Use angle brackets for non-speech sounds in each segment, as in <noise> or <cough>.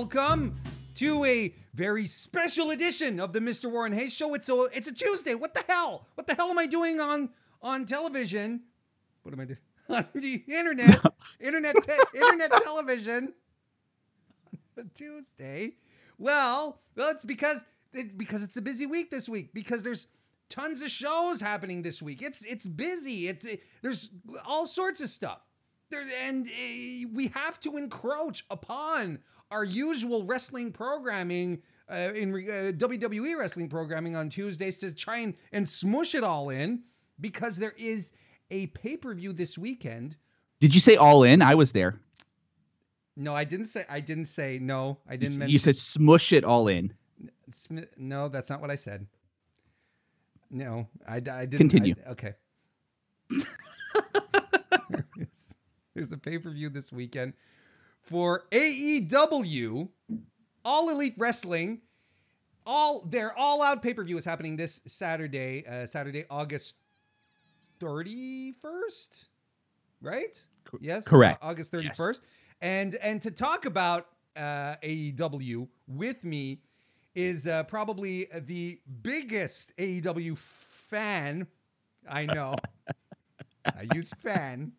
welcome to a very special edition of the Mr. Warren Hayes Show. It's a it's a Tuesday. What the hell? What the hell am I doing on on television? What am I doing <laughs> on the internet? <laughs> internet te- internet television on Tuesday. Well, well, it's because it, because it's a busy week this week because there's tons of shows happening this week. It's it's busy. It's it, there's all sorts of stuff. There, and uh, we have to encroach upon our usual wrestling programming uh, in uh, WWE wrestling programming on Tuesdays to try and, and smush it all in because there is a pay per view this weekend. Did you say all in? I was there. No, I didn't say. I didn't say no. I didn't You, mention. you said smush it all in. Sm- No, that's not what I said. No, I, I didn't. Continue. I- okay. <laughs> <laughs> there's, there's a pay per view this weekend for AEW, All Elite Wrestling. All their all out pay per view is happening this Saturday, uh, Saturday, August 31st, right? Yes, correct. Au- August 31st. And and to talk about uh, AEW with me is uh, probably the biggest AEW fan I know. <laughs> I use fan.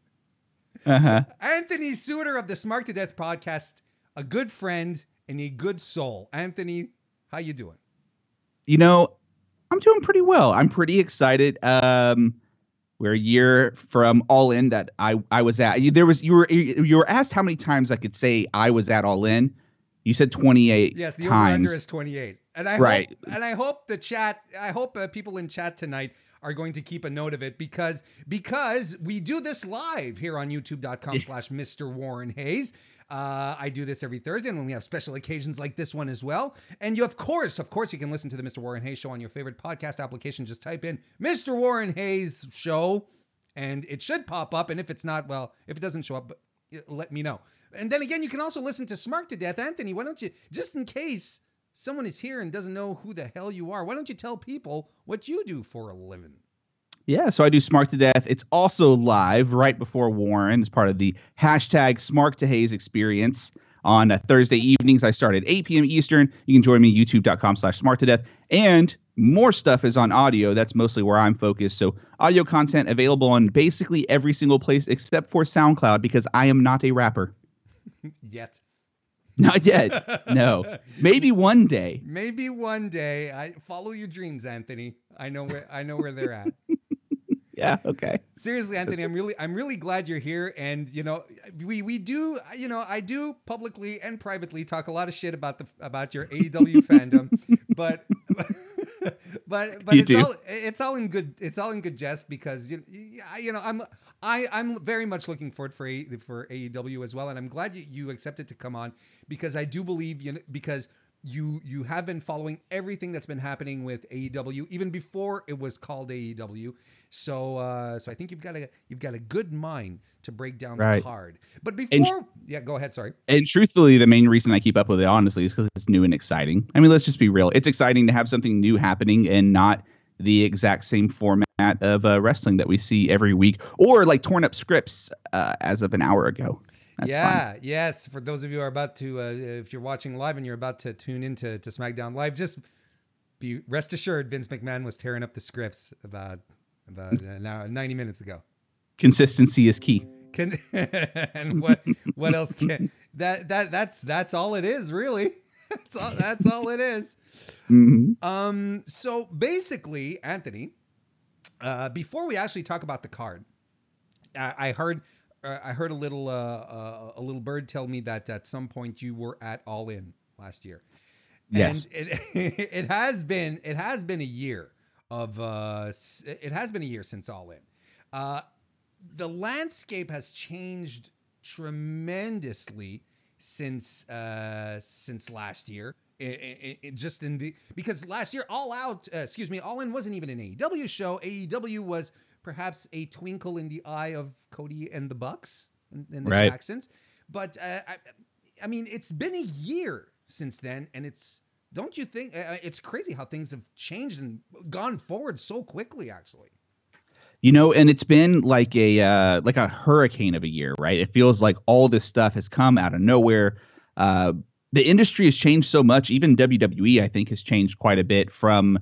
Uh-huh. Anthony Suter of the Smark to Death podcast, a good friend and a good soul. Anthony, how you doing? You know, I'm doing pretty well. I'm pretty excited. Um, we're a year from All In that I I was at. You, there was you were you were asked how many times I could say I was at All In. You said 28 Yes, the over times. under is 28. And I Right. hope and I hope the chat I hope uh, people in chat tonight are going to keep a note of it because because we do this live here on youtube.com slash Mr. Warren Hayes. Uh, I do this every Thursday, and when we have special occasions like this one as well. And you, of course, of course, you can listen to the Mr. Warren Hayes show on your favorite podcast application. Just type in Mr. Warren Hayes show, and it should pop up. And if it's not, well, if it doesn't show up, let me know. And then again, you can also listen to Smark to Death. Anthony, why don't you, just in case someone is here and doesn't know who the hell you are, why don't you tell people what you do for a living? Yeah, so I do Smark to Death. It's also live right before Warren as part of the hashtag Smark to Hayes experience on uh, Thursday evenings. I start at 8 p.m. Eastern. You can join me youtube.com slash smark to death. And more stuff is on audio. That's mostly where I'm focused. So audio content available on basically every single place except for SoundCloud because I am not a rapper. <laughs> Yet. <laughs> Not yet. no. Maybe one day. Maybe one day. I follow your dreams, Anthony. I know where I know where they're at. <laughs> Yeah, okay. Seriously, Anthony, I'm really I'm really glad you're here. And you know, we we do you know I do publicly and privately talk a lot of shit about the about your AEW <laughs> fandom, but but but You it's do. all it's all in good it's all in good jest because you you know I'm I I'm very much looking forward for A, for AEW as well, and I'm glad you, you accepted to come on because I do believe you because you you have been following everything that's been happening with AEW even before it was called AEW. So uh, so I think you've got a you've got a good mind to break down the card. But before yeah, go ahead. Sorry. And truthfully, the main reason I keep up with it, honestly, is because it's new and exciting. I mean, let's just be real. It's exciting to have something new happening and not the exact same format of uh, wrestling that we see every week or like torn up scripts uh, as of an hour ago. That's fun. yeah, yes. For those of you who are about to, uh, if you're watching live and you're about to tune into to SmackDown Live, just be rest assured, Vince McMahon was tearing up the scripts about about uh, now 90 minutes ago. Consistency is key. Can <laughs> and what what else can that that that's that's all it is really. <laughs> That's all that's all it is. hmm Um, so basically, Anthony, uh, before we actually talk about the card, I, I heard uh, I heard a little uh, uh, a little bird tell me that at some point you were at All In last year. Yes. and it <laughs> it has been it has been a year of uh, it has been a year since All In. Uh, the landscape has changed tremendously since uh since last year I- I- I- just in the because last year all out uh, excuse me all in wasn't even an aew show aew was perhaps a twinkle in the eye of cody and the bucks and, and the Right. jacksons but uh, I, I mean it's been a year since then and it's don't you think uh, it's crazy how things have changed and gone forward so quickly actually You know, and it's been like a uh, like a hurricane of a year, right? It feels like all this stuff has come out of nowhere. The industry has changed so much. Even WWE, I think, has changed quite a bit from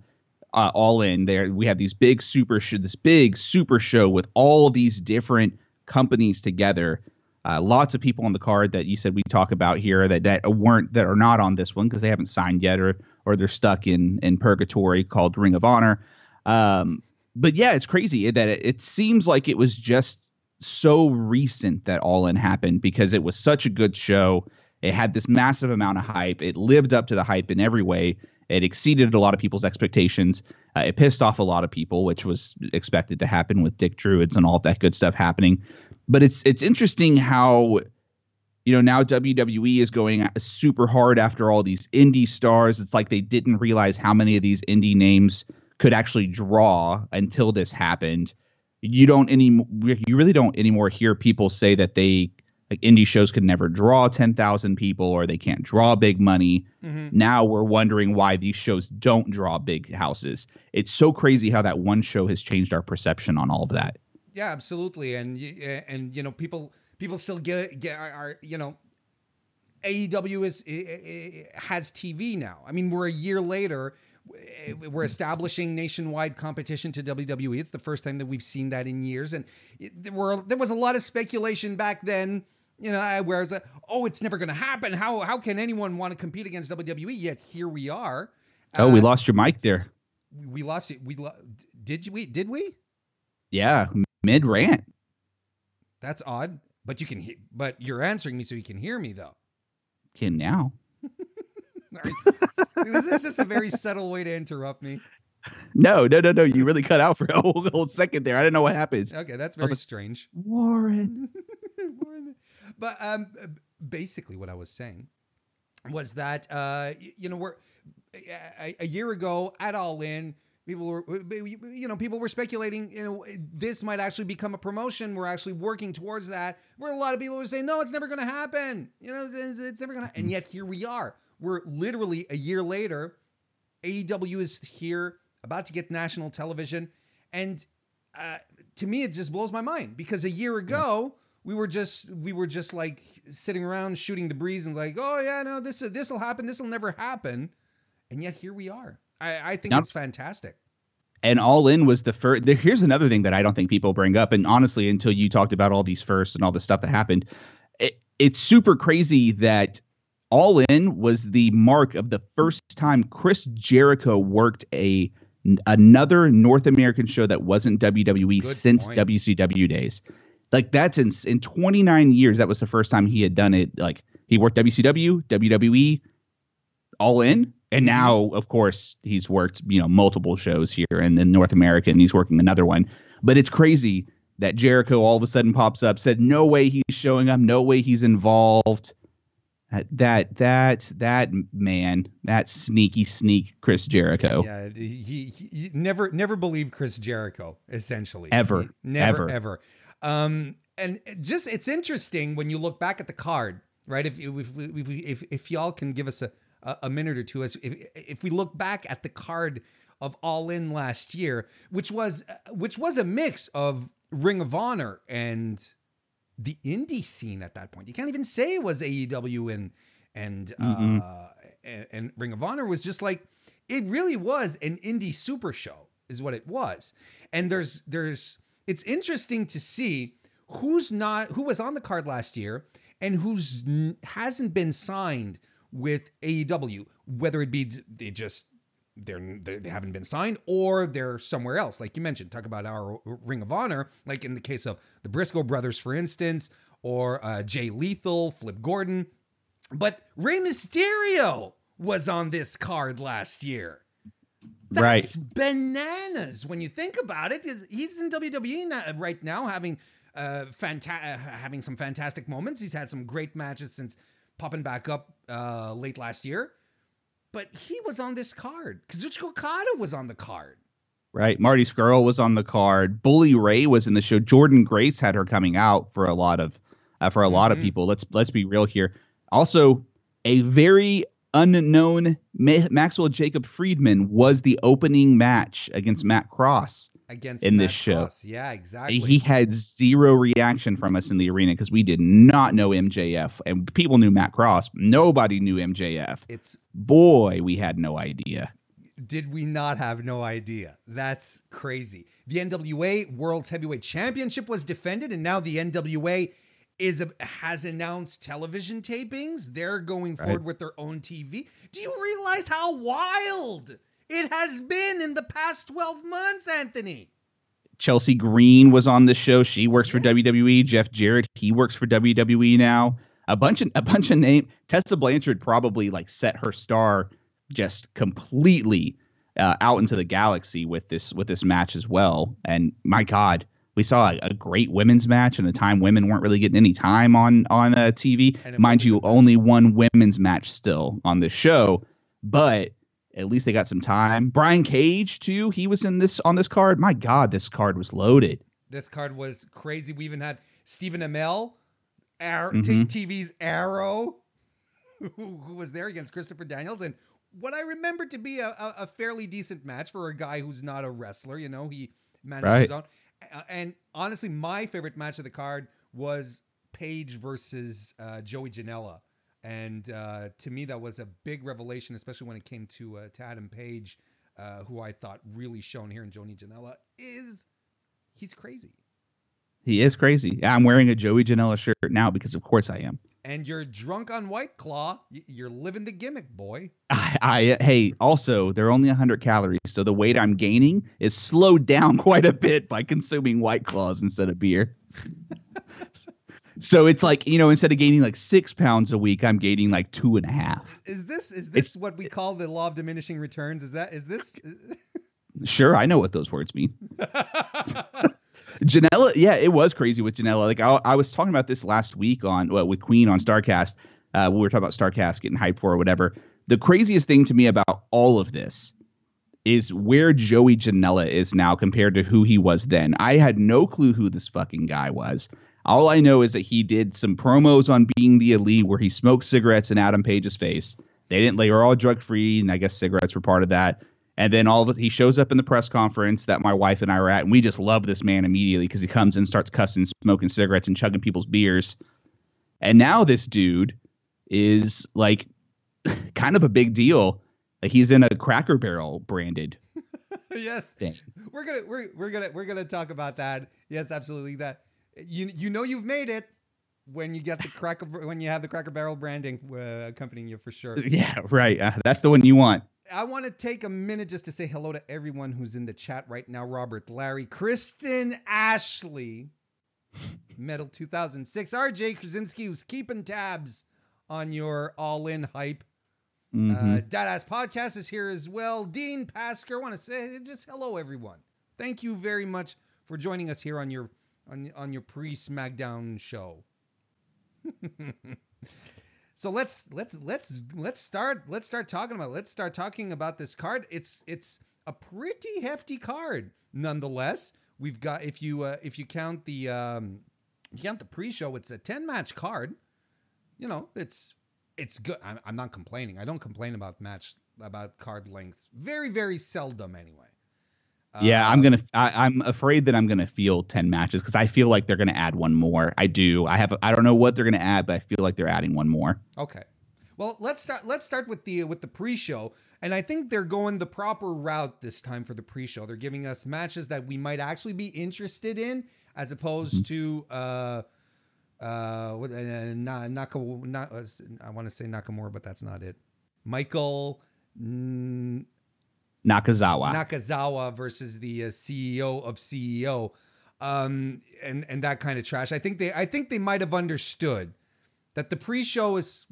uh, All In. There, we have these big super show, this big super show with all these different companies together. Uh, lots of people on the card that you said we talk about here that that weren't that are not on this one because they haven't signed yet or or they're stuck in in purgatory called Ring of Honor. Um, but yeah, it's crazy that it, it seems like it was just so recent that All In happened because it was such a good show. It had this massive amount of hype. It lived up to the hype in every way. It exceeded a lot of people's expectations. Uh, it pissed off a lot of people, which was expected to happen with Dick Druids and all that good stuff happening. But it's it's interesting how you know now WWE is going super hard after all these indie stars. It's like they didn't realize how many of these indie names could actually draw until this happened. You don't any you really don't anymore hear people say that they like indie shows could never draw 10,000 people or they can't draw big money. Mm-hmm. Now we're wondering why these shows don't draw big houses. It's so crazy how that one show has changed our perception on all of that. Yeah, absolutely. And eh, and you know people people still get get are, are you know AEW is has TV now. I mean, we're a year later eh, eh, we're establishing nationwide competition to WWE. It's the first time that we've seen that in years, and there were there was a lot of speculation back then you know, whereas, uh, oh, it's never going to happen. How how can anyone want to compete against WWE? Yet here we are. Oh, uh, we lost your mic there. We lost it. We lo- did we? Did we? Yeah, mid rant. That's odd, but you can. He- but you're answering me, so you can hear me though. Can now. <laughs> Was this just a very subtle way to interrupt me? No, no, no, no. You really cut out for a whole, whole second there. I didn't know what happened. Okay, that's very like, strange. Warren. <laughs> But um, basically, what I was saying was that uh, you know we're a, a year ago at All In people were you know people were speculating you know this might actually become a promotion. We're actually working towards that. Where a lot of people were saying no it's never going to happen. You know it's never going to and yet here we are. We're literally a year later. AEW is here about to get national television. And uh, to me it just blows my mind because a year ago we were just we were just like sitting around shooting the breeze and like, oh yeah, no, this this will happen, this will never happen, and yet here we are. I, I think now, it's fantastic. And All In was the first. Here's another thing that I don't think people bring up, and honestly, until you talked about all these firsts and all the stuff that happened, it, it's super crazy that All In was the mark of the first time Chris Jericho worked a another North American show that wasn't WWE Good since point. WCW days. Like that's in in 29 years. That was the first time he had done it. Like he worked WCW, WWE, all in, and mm-hmm. now of course he's worked you know multiple shows here and then North America, and he's working another one. But it's crazy that Jericho all of a sudden pops up, said no way he's showing up, no way he's involved. That that that that man, that sneaky sneak Chris Jericho. Yeah, he, he never never believed Chris Jericho essentially. Ever. He, never ever. ever. Um, and just it's interesting when you look back at the card, right? If if if, if, if y'all can give us a, a minute or two, as if, if we look back at the card of All In last year, which was which was a mix of Ring of Honor and the indie scene at that point. You can't even say it was AEW and and mm-hmm. uh, and, and Ring of Honor was just like it really was an indie super show, is what it was. And there's there's it's interesting to see who's not who was on the card last year and who's hasn't been signed with AEW, whether it be they just they're they haven't been signed or they're somewhere else. Like you mentioned, talk about our Ring of Honor, like in the case of the Briscoe brothers, for instance, or uh, Jay Lethal, Flip Gordon. But Rey Mysterio was on this card last year. That's right. bananas when you think about it. He's in WWE right now, having uh, fanta- uh, having some fantastic moments. He's had some great matches since popping back up uh, late last year. But he was on this card. Kazuchika Okada was on the card. Right. Marty Scurll was on the card. Bully Ray was in the show. Jordynne Grace had her coming out for a lot of uh, for a mm-hmm. lot of mm-hmm. people. Let's let's be real here. Also, a very unknown Ma- Maxwell Jacob Friedman was the opening match against Matt Cross. against in Matt this show. Cross. Yeah, exactly. He had zero reaction from us in the arena because we did not know MJF, and people knew Matt Cross. Nobody knew MJF. it's Boy, we had no idea. did we not have no idea? That's crazy. The NWA World's Heavyweight Championship was defended, and now the NWA is a, has announced television tapings. They're going Right. forward with their own TV. Do you realize how wild it has been in the past 12 months, Anthony? Chelsea Green was on the show. She works for Yes. WWE. Jeff Jarrett, he works for WWE now. A bunch of a bunch of name. Tessa Blanchard probably like set her star just completely uh, out into the galaxy with this with this match as well. And my God, we saw a, a great women's match in a time women weren't really getting any time on on uh, TV. Mind you, only one women's match still on the show, but at least they got some time. Brian Cage too. He was in this on this card. My God, this card was loaded. This card was crazy. We even had Stephen Amell, Ar- Mhm. T- TV's Arrow, <laughs> who, who was there against Christopher Daniels. And what I remember to be a, a, a fairly decent match for a guy who's not a wrestler. You know, he managed Right. his own. Uh, and honestly, my favorite match of the card was Page versus uh, Joey Janela. And uh, to me, that was a big revelation, especially when it came to, uh, to Adam Page, uh, who I thought really shown here in Joey Janela is he's crazy. He is crazy. I'm wearing a Joey Janela shirt now because of course I am. And you're drunk on White Claw, you're living the gimmick, boy. I, I hey, also they're only 100 calories, so the weight I'm gaining is slowed down <laughs> quite a bit by consuming White Claws instead of beer. so it's like you know, instead of gaining like six pounds a week, I'm gaining like two and a half. Is this is this it's, what we call the law of diminishing returns? Is that is this? Sure, I know what those words mean. <laughs> Janela, yeah, it was crazy with Janela. Like I, I was talking about this last week on well, with Queen on Starcast. Uh, we were talking about Starcast getting hyped for or whatever. The craziest thing to me about all of this is where Joey Janela is now compared to who he was then. I had no clue who this fucking guy was. All I know is that he did some promos on being the elite where he smoked cigarettes in Adam Page's face. They didn't. They were all drug free, and I guess cigarettes were part of that. And then all of he shows up in the press conference that my wife and I were at, and we just love this man immediately because he comes in, starts cussing, smoking cigarettes, and chugging people's beers. And now this dude is like <laughs> kind of a big deal. He's in a Cracker Barrel branded <laughs> yes, thing. we're gonna we're we're gonna we're gonna talk about that. Yes, absolutely. That you you know you've made it when you get the cracker when you have the Cracker Barrel branding uh, accompanying you for sure. <laughs> Yeah, right. Uh, that's the one you want. I want to take a minute just to say hello to everyone who's in the chat right now. Robert, Larry, Kristen, Ashley, Metal 2006, RJ Krasinski, who's keeping tabs on your all in hype. Mhm. Uh, Dadass Podcast is here as well. Dean Pasker, I want to say just hello, everyone. Thank you very much for joining us here on your on, on your pre SmackDown show. <laughs> so let's let's let's let's start let's start talking about let's start talking about this card. It's it's a pretty hefty card, nonetheless. We've got if you uh, if you count the um, you count the pre-show, it's a ten match card. You know, it's it's good. I'm, I'm not complaining. I don't complain about match about card lengths. Very very seldom anyway. Yeah, Uh, I'm gonna. I, I'm afraid that I'm gonna feel ten matches because I feel like they're gonna add one more. I do. I have. I don't know what they're gonna add, but I feel like they're adding one more. Okay. Well, let's start. Let's start with the with the pre-show, and I think they're going the proper route this time for the pre-show. They're giving us matches that we might actually be interested in, as opposed to uh, uh, what, uh Na- Naka, Na- uh, I want to say Nakamura, but that's not it. Michael mm, Nakazawa. Nakazawa versus the uh, CEO of CEO, um, and and that kind of trash. I think they I think they might have understood that the pre-show is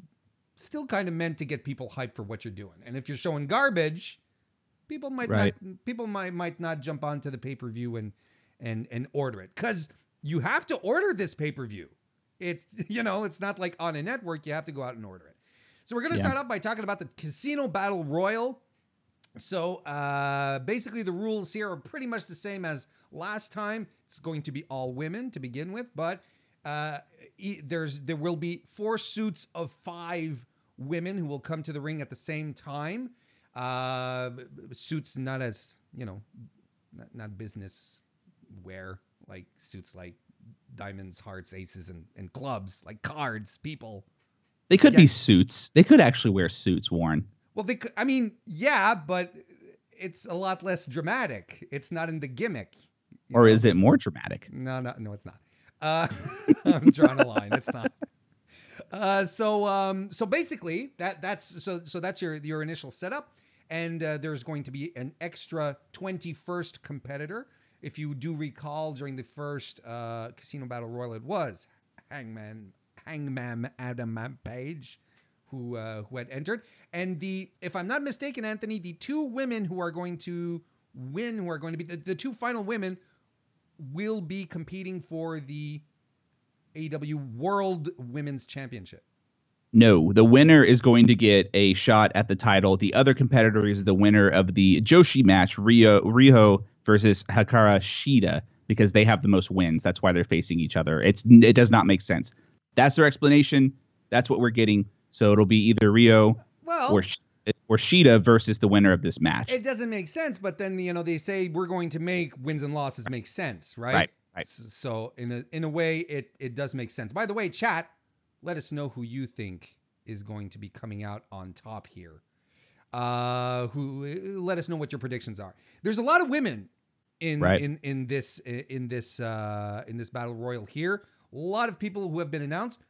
still kind of meant to get people hyped for what you're doing, and if you're showing garbage, people might Right. not people might might not jump onto the pay-per-view and and and order it because you have to order this pay-per-view. It's <laughs> you know it's not like on a network you have to go out and order it. So we're gonna Yeah. start off by talking about the Casino Battle Royal. So uh, basically, the rules here are pretty much the same as last time. It's going to be all women to begin with, but uh, there's there will be four suits of five women who will come to the ring at the same time. Uh, suits not as you know, not, not business wear like suits like diamonds, hearts, aces, and, and clubs, like cards, people. They could Yeah. be suits. They could actually wear suits, Warren. Well, they, could- I mean, yeah, but it's a lot less dramatic. It's not in the gimmick. Or know? is it more dramatic? No, no, no, it's not. Uh, <laughs> I'm drawing a line. It's not. Uh, so, um, so basically, that that's so so that's your your initial setup, and uh, there's going to be an extra 21st competitor. If you do recall, during the first uh, Casino Battle Royal, it was Hangman Hangman Adam Page who uh, who had entered, and the if I'm not mistaken, Anthony, the two women who are going to win, who are going to be the, the two final women will be competing for the AW World Women's Championship. No, the winner is going to get a shot at the title. The other competitor is the winner of the Joshi match, Rio Riho versus Hikaru Shida, because they have the most wins. That's why they're facing each other. It's it does not make sense. That's their explanation. That's what we're getting. So it'll be either Rio Well, or or Shida versus the winner of this match. it doesn't make sense, but then you know they say we're going to make wins and losses make sense, right? Right, right. So in a in a way, it it does make sense. By the way, chat, let us know who you think is going to be coming out on top here. Uh, who let us know what your predictions are. There's a lot of women in Right. in in this in this uh in this battle royal here. A lot of people who have been announced,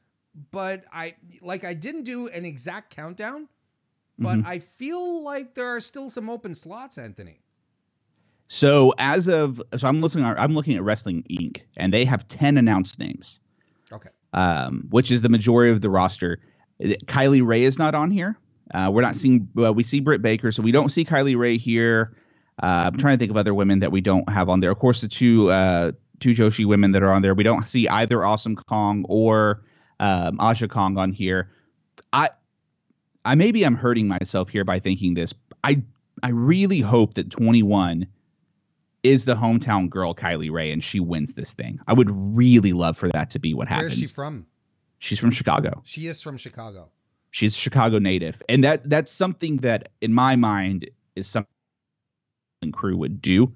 but I like I didn't do an exact countdown, but Mhm. I feel like there are still some open slots, Anthony. So as of so I'm looking at I'm looking at Wrestling Inc. and they have ten announced names. Okay. um, which is the majority of the roster. Kylie Rae is not on here. Uh, we're not seeing. Well, we see Britt Baker, so we don't see Kylie Rae here. Uh, I'm trying to think of other women that we don't have on there. Of course, the two uh, two Joshi women that are on there. We don't see either Awesome Kong or um, Aja Kong on here. I I maybe I'm hurting myself here by thinking this. I I really hope that 21 is the hometown girl Kylie Rae and she wins this thing. I would really love for that to be what happens. is she from? She's from Chicago. She is from Chicago. She's a Chicago native, and that that's something that, in my mind, is something crew would do,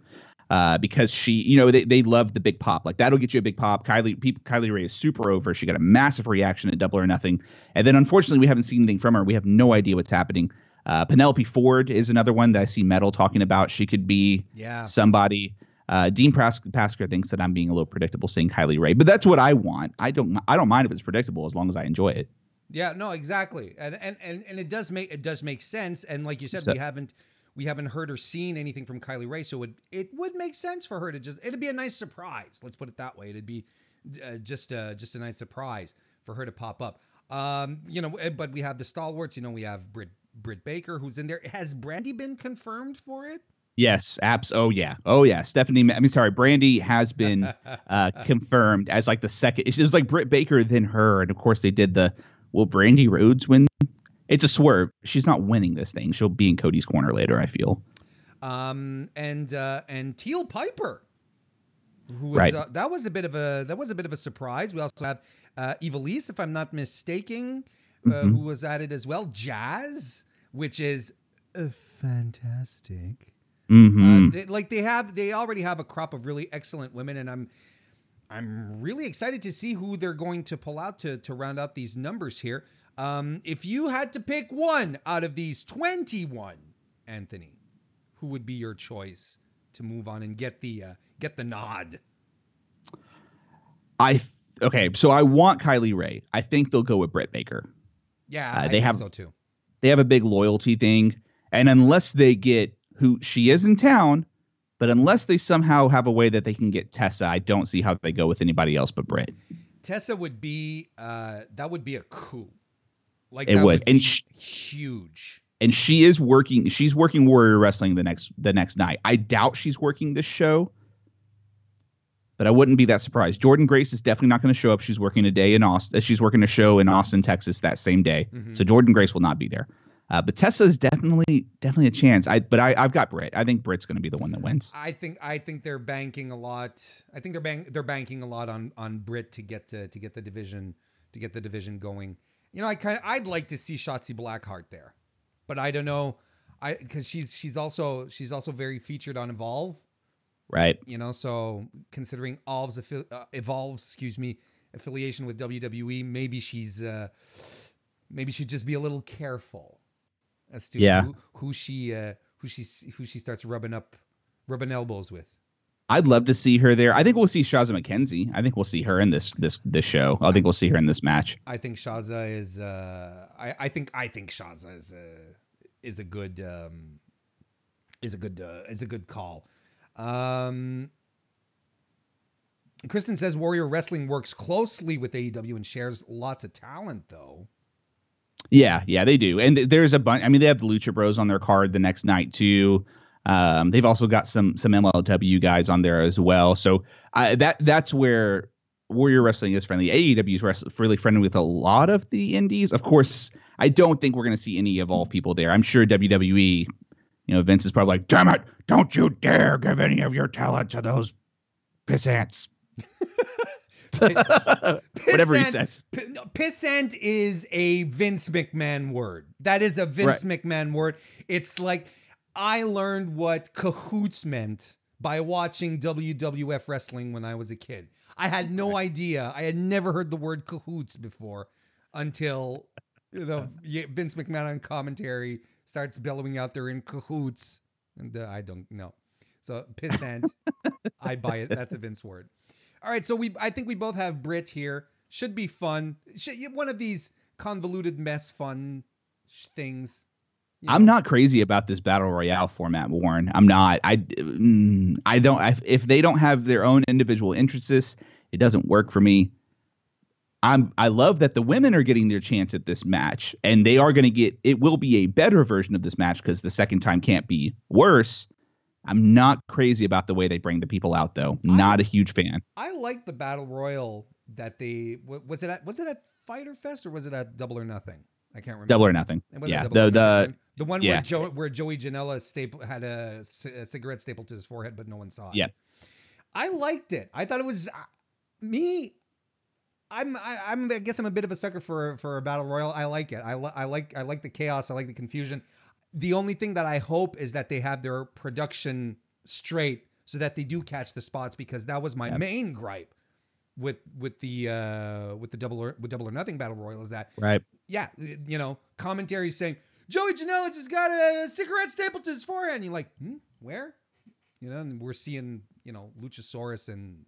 uh, because she, you know, they, they love the big pop. Like that'll get you a big pop. Kylie, people, Kylie Rae is super over. She got a massive reaction at Double or Nothing, and then unfortunately, we haven't seen anything from her. We have no idea what's happening. Uh, Penelope Ford is another one that I see Metal talking about. She could be Yeah. somebody. Uh, Dean Pras- Pasker thinks that I'm being a little predictable saying Kylie Rae, but that's what I want. I don't I don't mind if it's predictable as long as I enjoy it. Yeah, no, exactly. And and and, and it does make it does make sense. And like you said, So- we haven't we haven't heard or seen anything from Kylie Rae, so it it would make sense for her to just it'd be a nice surprise. Let's put it that way. It'd be uh, just uh, just a nice surprise for her to pop up. Um, you know, eh, but we have the stalwarts. You know, we have Britt Britt Baker who's in there. Has Brandy been confirmed for it? Yes, apps. Oh yeah, oh yeah. Stephanie, I mean, sorry, Brandy has been uh, <laughs> confirmed as like the second. It was like Britt Baker, then her, and of course they did the. Will Brandy Rhodes win? It's a swerve. She's not winning this thing. She'll be in Cody's corner later. I feel. um, and uh, and Teal Piper, who was Right. uh, that was a bit of a that was a bit of a surprise. We also have uh, Ivelisse, if I'm not mistaken, uh, Mhm. who was added as well. Jazz, which is uh, fantastic. hmm Uh, they, like they have, they already have a crop of really excellent women, and I'm, I'm really excited to see who they're going to pull out to to round out these numbers here. Um, if you had to pick one out of these 21, Anthony, who would be your choice to move on and get the uh, get the nod? I th- okay. So I want Kylie Rae. I think they'll go with Britt Baker. Yeah, Uh, I they think have- so too. They have a big loyalty thing, and unless they get who she is in town, but unless they somehow have a way that they can get Tessa, I don't see how they go with anybody else but Britt. Tessa would be uh, that would be a coup. Like It that would. And sh- huge. and she is working she's working warrior wrestling the next the next night i doubt she's working this show but i wouldn't be that surprised jordynne grace is definitely not going to show up she's working a day in austin she's working a show in austin texas that same day Mhm. so jordynne grace will not be there uh, but tessa is definitely definitely a chance i but i i've got britt i think britt's going to be the one that wins I think I think they're banking a lot. I think they're bank they're banking a lot on on Britt to get to to get the division to get the division going. You know, I kind of I'd like to see Shotzi Blackheart there, but I don't know, I because she's she's also she's also very featured on Evolve, Right. you know. So considering Evolve's affi- uh, Evolve's excuse me affiliation with WWE, maybe she's uh maybe she'd just be a little careful as to Yeah. who, who she uh who she who she starts rubbing up rubbing elbows with. I'd love to see her there. I think we'll see Shazza McKenzie. I think we'll see her in this this this show. I think we'll see her in this match. I think Shazza is. Uh, I I think I think Shazza is a is a good um, is a good uh, is a good call. Um, Kristen says Warrior Wrestling works closely with AEW and shares lots of talent, though. Yeah, yeah, they do. And th- there's a bunch. I mean, they have the Lucha Bros on their card the next night too. Um, they've also got some some MLW guys on there as well. So I, that that's where Warrior Wrestling is friendly. AEW is wrest- really friendly with a lot of the indies. Of course, I don't think we're going to see any Evolve people there. I'm sure WWE, you know, Vince is probably like, "Damn it! Don't you dare give any of your talent to those pissants." <laughs> Whatever he says. Pissant is a Vince McMahon word. That is a Vince McMahon word. It's like I learned what cahoots meant by watching WWF wrestling when I was a kid. I had no idea. I had never heard the word cahoots before until <laughs> you know Vince McMahon on commentary starts bellowing out there in cahoots, and uh, I don't know. So pissant, <laughs> I buy it. That's a Vince word. All right, so we I think we both have Britt here. Should be fun. Should, one of these convoluted mess fun sh- things. You I'm not crazy about this battle royale format, Warren. I'm not. I mm, I don't. I, if they don't have their own individual interests, it doesn't work for me. I'm. I love that the women are getting their chance at this match, and they are going to get. It will be a better version of this match because the second time can't be worse. I'm not crazy about the way they bring the people out, though. Not a huge fan. I like the battle royal that they was it at was it at Fyter Fest or was it at Double or Nothing? I can't remember. Double or nothing. It was at Yeah. The the Nothing. The one where yeah. Joe where Joey Janela staple had a, c- a cigarette stapled to his forehead, but no one saw it. Yeah. I liked it. I thought it was uh, me. I'm I, I'm I guess I'm a bit of a sucker for for a battle royal. I like it. I, li- I like I like the chaos. I like the confusion. The only thing that I hope is that they have their production straight so that they do catch the spots because that was my Yep. main gripe with with the uh with the double or with double or nothing battle royal is that right. yeah, you know, commentary saying Joey Janela just got a cigarette stapled to his forehead. And you're like, hmm, where? You know, and we're seeing, you know, Luchasaurus and,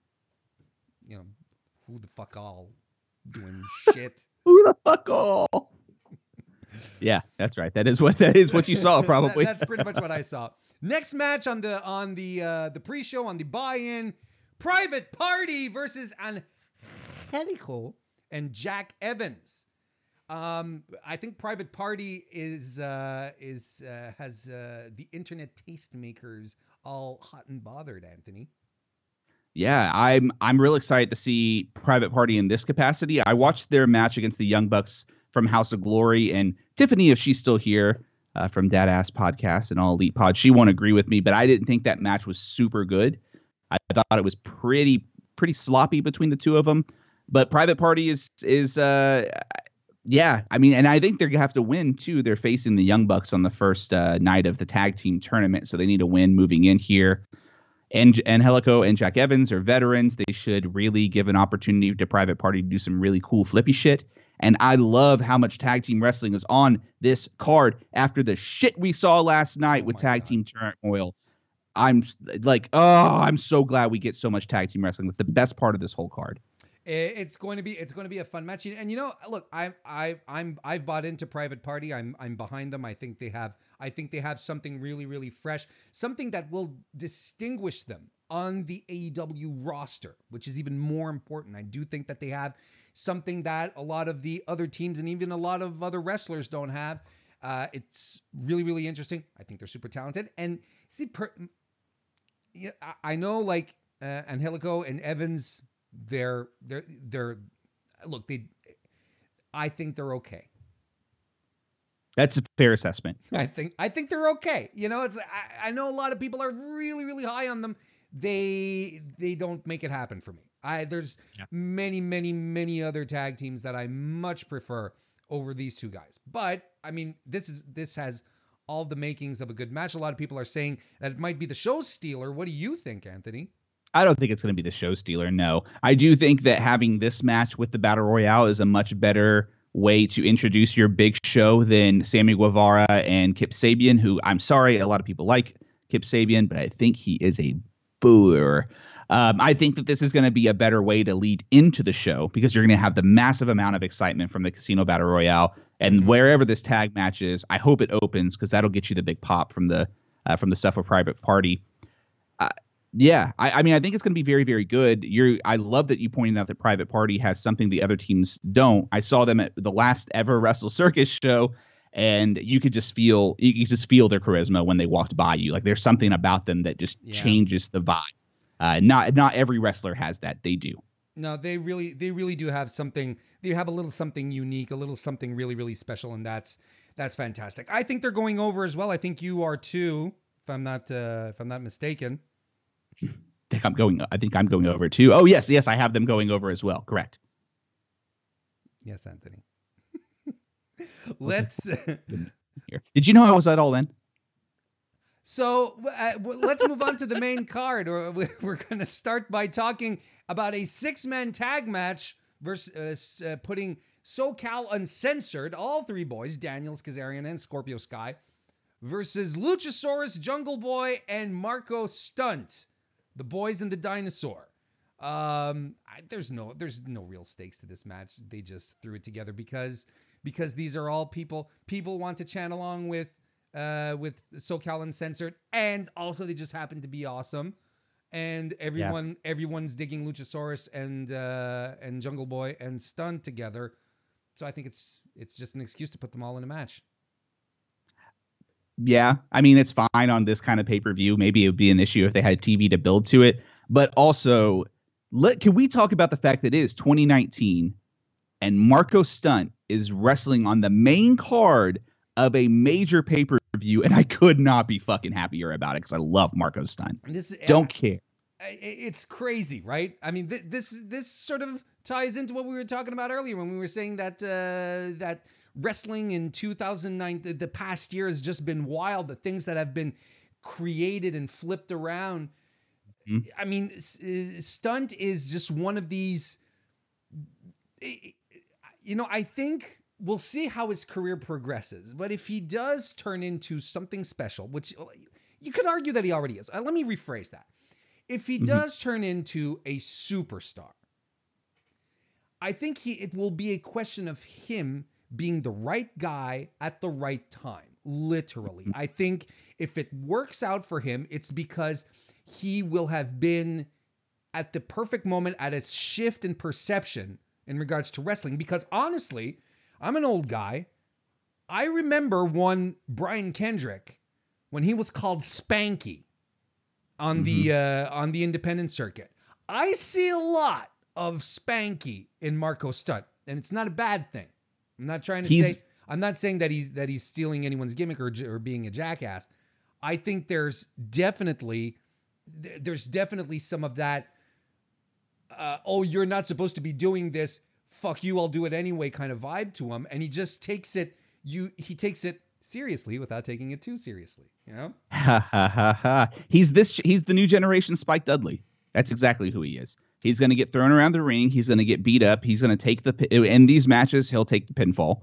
you know, who the fuck all doing <laughs> shit. Who the fuck all? <laughs> yeah, that's right. That is what that is what you saw <laughs> That- probably. that's pretty much what I saw. Next match on the on the uh the pre-show on the buy-in, Private Party versus Angelico and Jack Evans. Um, I think Private Party is uh is uh has uh the internet tastemakers all hot and bothered, Anthony. Yeah, I'm I'm real excited to see Private Party in this capacity. I watched their match against the Young Bucks from House of Glory, and Tiffany, if she's still here uh, from Dad Ass Podcast and All Elite Pod, she won't agree with me, but I didn't think that match was super good. I thought it was pretty pretty sloppy between the two of them. But Private Party is is uh yeah, I mean, and I think they're gonna have to win too. They're facing the Young Bucks on the first uh, night of the tag team tournament, so they need to win moving in here and and Angelico and Jack Evans are veterans. They should really give an opportunity to Private Party to do some really cool flippy shit. And I love how much tag team wrestling is on this card after the shit we saw last night Oh with tag God. team turmoil. I'm like, oh, I'm so glad we get so much tag team wrestling. It's the best part of this whole card. It's going to be it's going to be a fun match, and you know, look, I I I'm I've bought into Private Party. I'm I'm behind them. I think they have I think they have something really really fresh, something that will distinguish them on the AEW roster, which is even more important. I do think that they have something that a lot of the other teams and even a lot of other wrestlers don't have. Uh, it's really really interesting. I think they're super talented, and see, per, yeah, I, I know like uh, Angelico and Evans, they're they're they're look they. I think they're okay. That's a fair assessment. <laughs> I think I think they're okay. You know, it's I, I know a lot of people are really really high on them. They they don't make it happen for me. I there's Yeah. many many many other tag teams that I much prefer over these two guys. But I mean, this is this has all the makings of a good match. A lot of people are saying that it might be the show stealer. What do you think, Anthony? I don't think it's going to be the show stealer. No, I do think that having this match with the battle royale is a much better way to introduce your big show than Sammy Guevara and Kip Sabian, who I'm sorry, a lot of people like Kip Sabian, but I think he is a booer. Um, I think that this is going to be a better way to lead into the show because you're going to have the massive amount of excitement from the Casino Battle Royale, and mm-hmm. wherever this tag match is, I hope it opens because that'll get you the big pop from the uh, from the stuff with Private Party. Yeah, I, I, mean, I think it's going to be very, very good. You're, I love that you pointed out that Private Party has something the other teams don't. I saw them at the last ever Wrestle Circus show, and you could just feel, you could just feel their charisma when they walked by you. Like there's something about them that just yeah. changes the vibe. Uh, not, not every wrestler has that. They do. No, they really, they really do have something. They have a little something unique, a little something really, really special, and that's that's fantastic. I think they're going over as well. I think you are too, if I'm not, uh, if I'm not mistaken. I think I'm going. I think I'm going over too. Oh yes, yes, I have them going over as well. Correct. Yes, Anthony. <laughs> Let's. <laughs> Did you know I was at all in? So uh, let's move on to the main <laughs> card. Or we're going to start by talking about a six-man tag match versus uh, uh, putting SoCal Uncensored, all three boys, Daniels, Kazarian, and Scorpio Sky, versus Luchasaurus, Jungle Boy, and Marco Stunt the boys and the dinosaur. Um, I, there's no there's no real stakes to this match. They just threw it together because because these are all people people want to chant along with uh with SoCal Uncensored, and also they just happen to be awesome. And everyone yeah. everyone's digging Luchasaurus and uh and Jungle Boy and Stunt together. So I think it's it's just an excuse to put them all in a match yeah, I mean it's fine on this kind of pay per view. Maybe it would be an issue if they had TV to build to it. But also, let can we talk about the fact that it is 2019 and Marco Stunt is wrestling on the main card of a major pay per view, and I could not be fucking happier about it because I love Marco Stunt. This don't care. It's crazy, right? I mean, th- this this sort of ties into what we were talking about earlier when we were saying that uh, that wrestling in 2009, the, the past year has just been wild. The things that have been created and flipped around. Mm-hmm. I mean, uh, stunt is just one of these. You know, I think we'll see how his career progresses. But if he does turn into something special, which you could argue that he already is, uh, let me rephrase that. If he mm-hmm. does turn into a superstar, I think he it will be a question of him being the right guy at the right time. Literally. I think if it works out for him, it's because he will have been at the perfect moment at a shift in perception in regards to wrestling. Because honestly, I'm an old guy. I remember one Brian Kendrick when he was called Spanky on mm-hmm. the uh, on the independent circuit. I see a lot of Spanky in Marco Stunt, and it's not a bad thing. I'm not trying to he's, say I'm not saying that he's that he's stealing anyone's gimmick or or being a jackass. I think there's definitely there's definitely some of that uh, oh you're not supposed to be doing this fuck you I'll do it anyway kind of vibe to him. And he just takes it you he takes it seriously without taking it too seriously you know? Ha ha ha ha. He's this he's the new generation Spike Dudley. That's exactly who he is He's going to get thrown around the ring. He's going to get beat up. He's going to take the in these matches. He'll take the pinfall.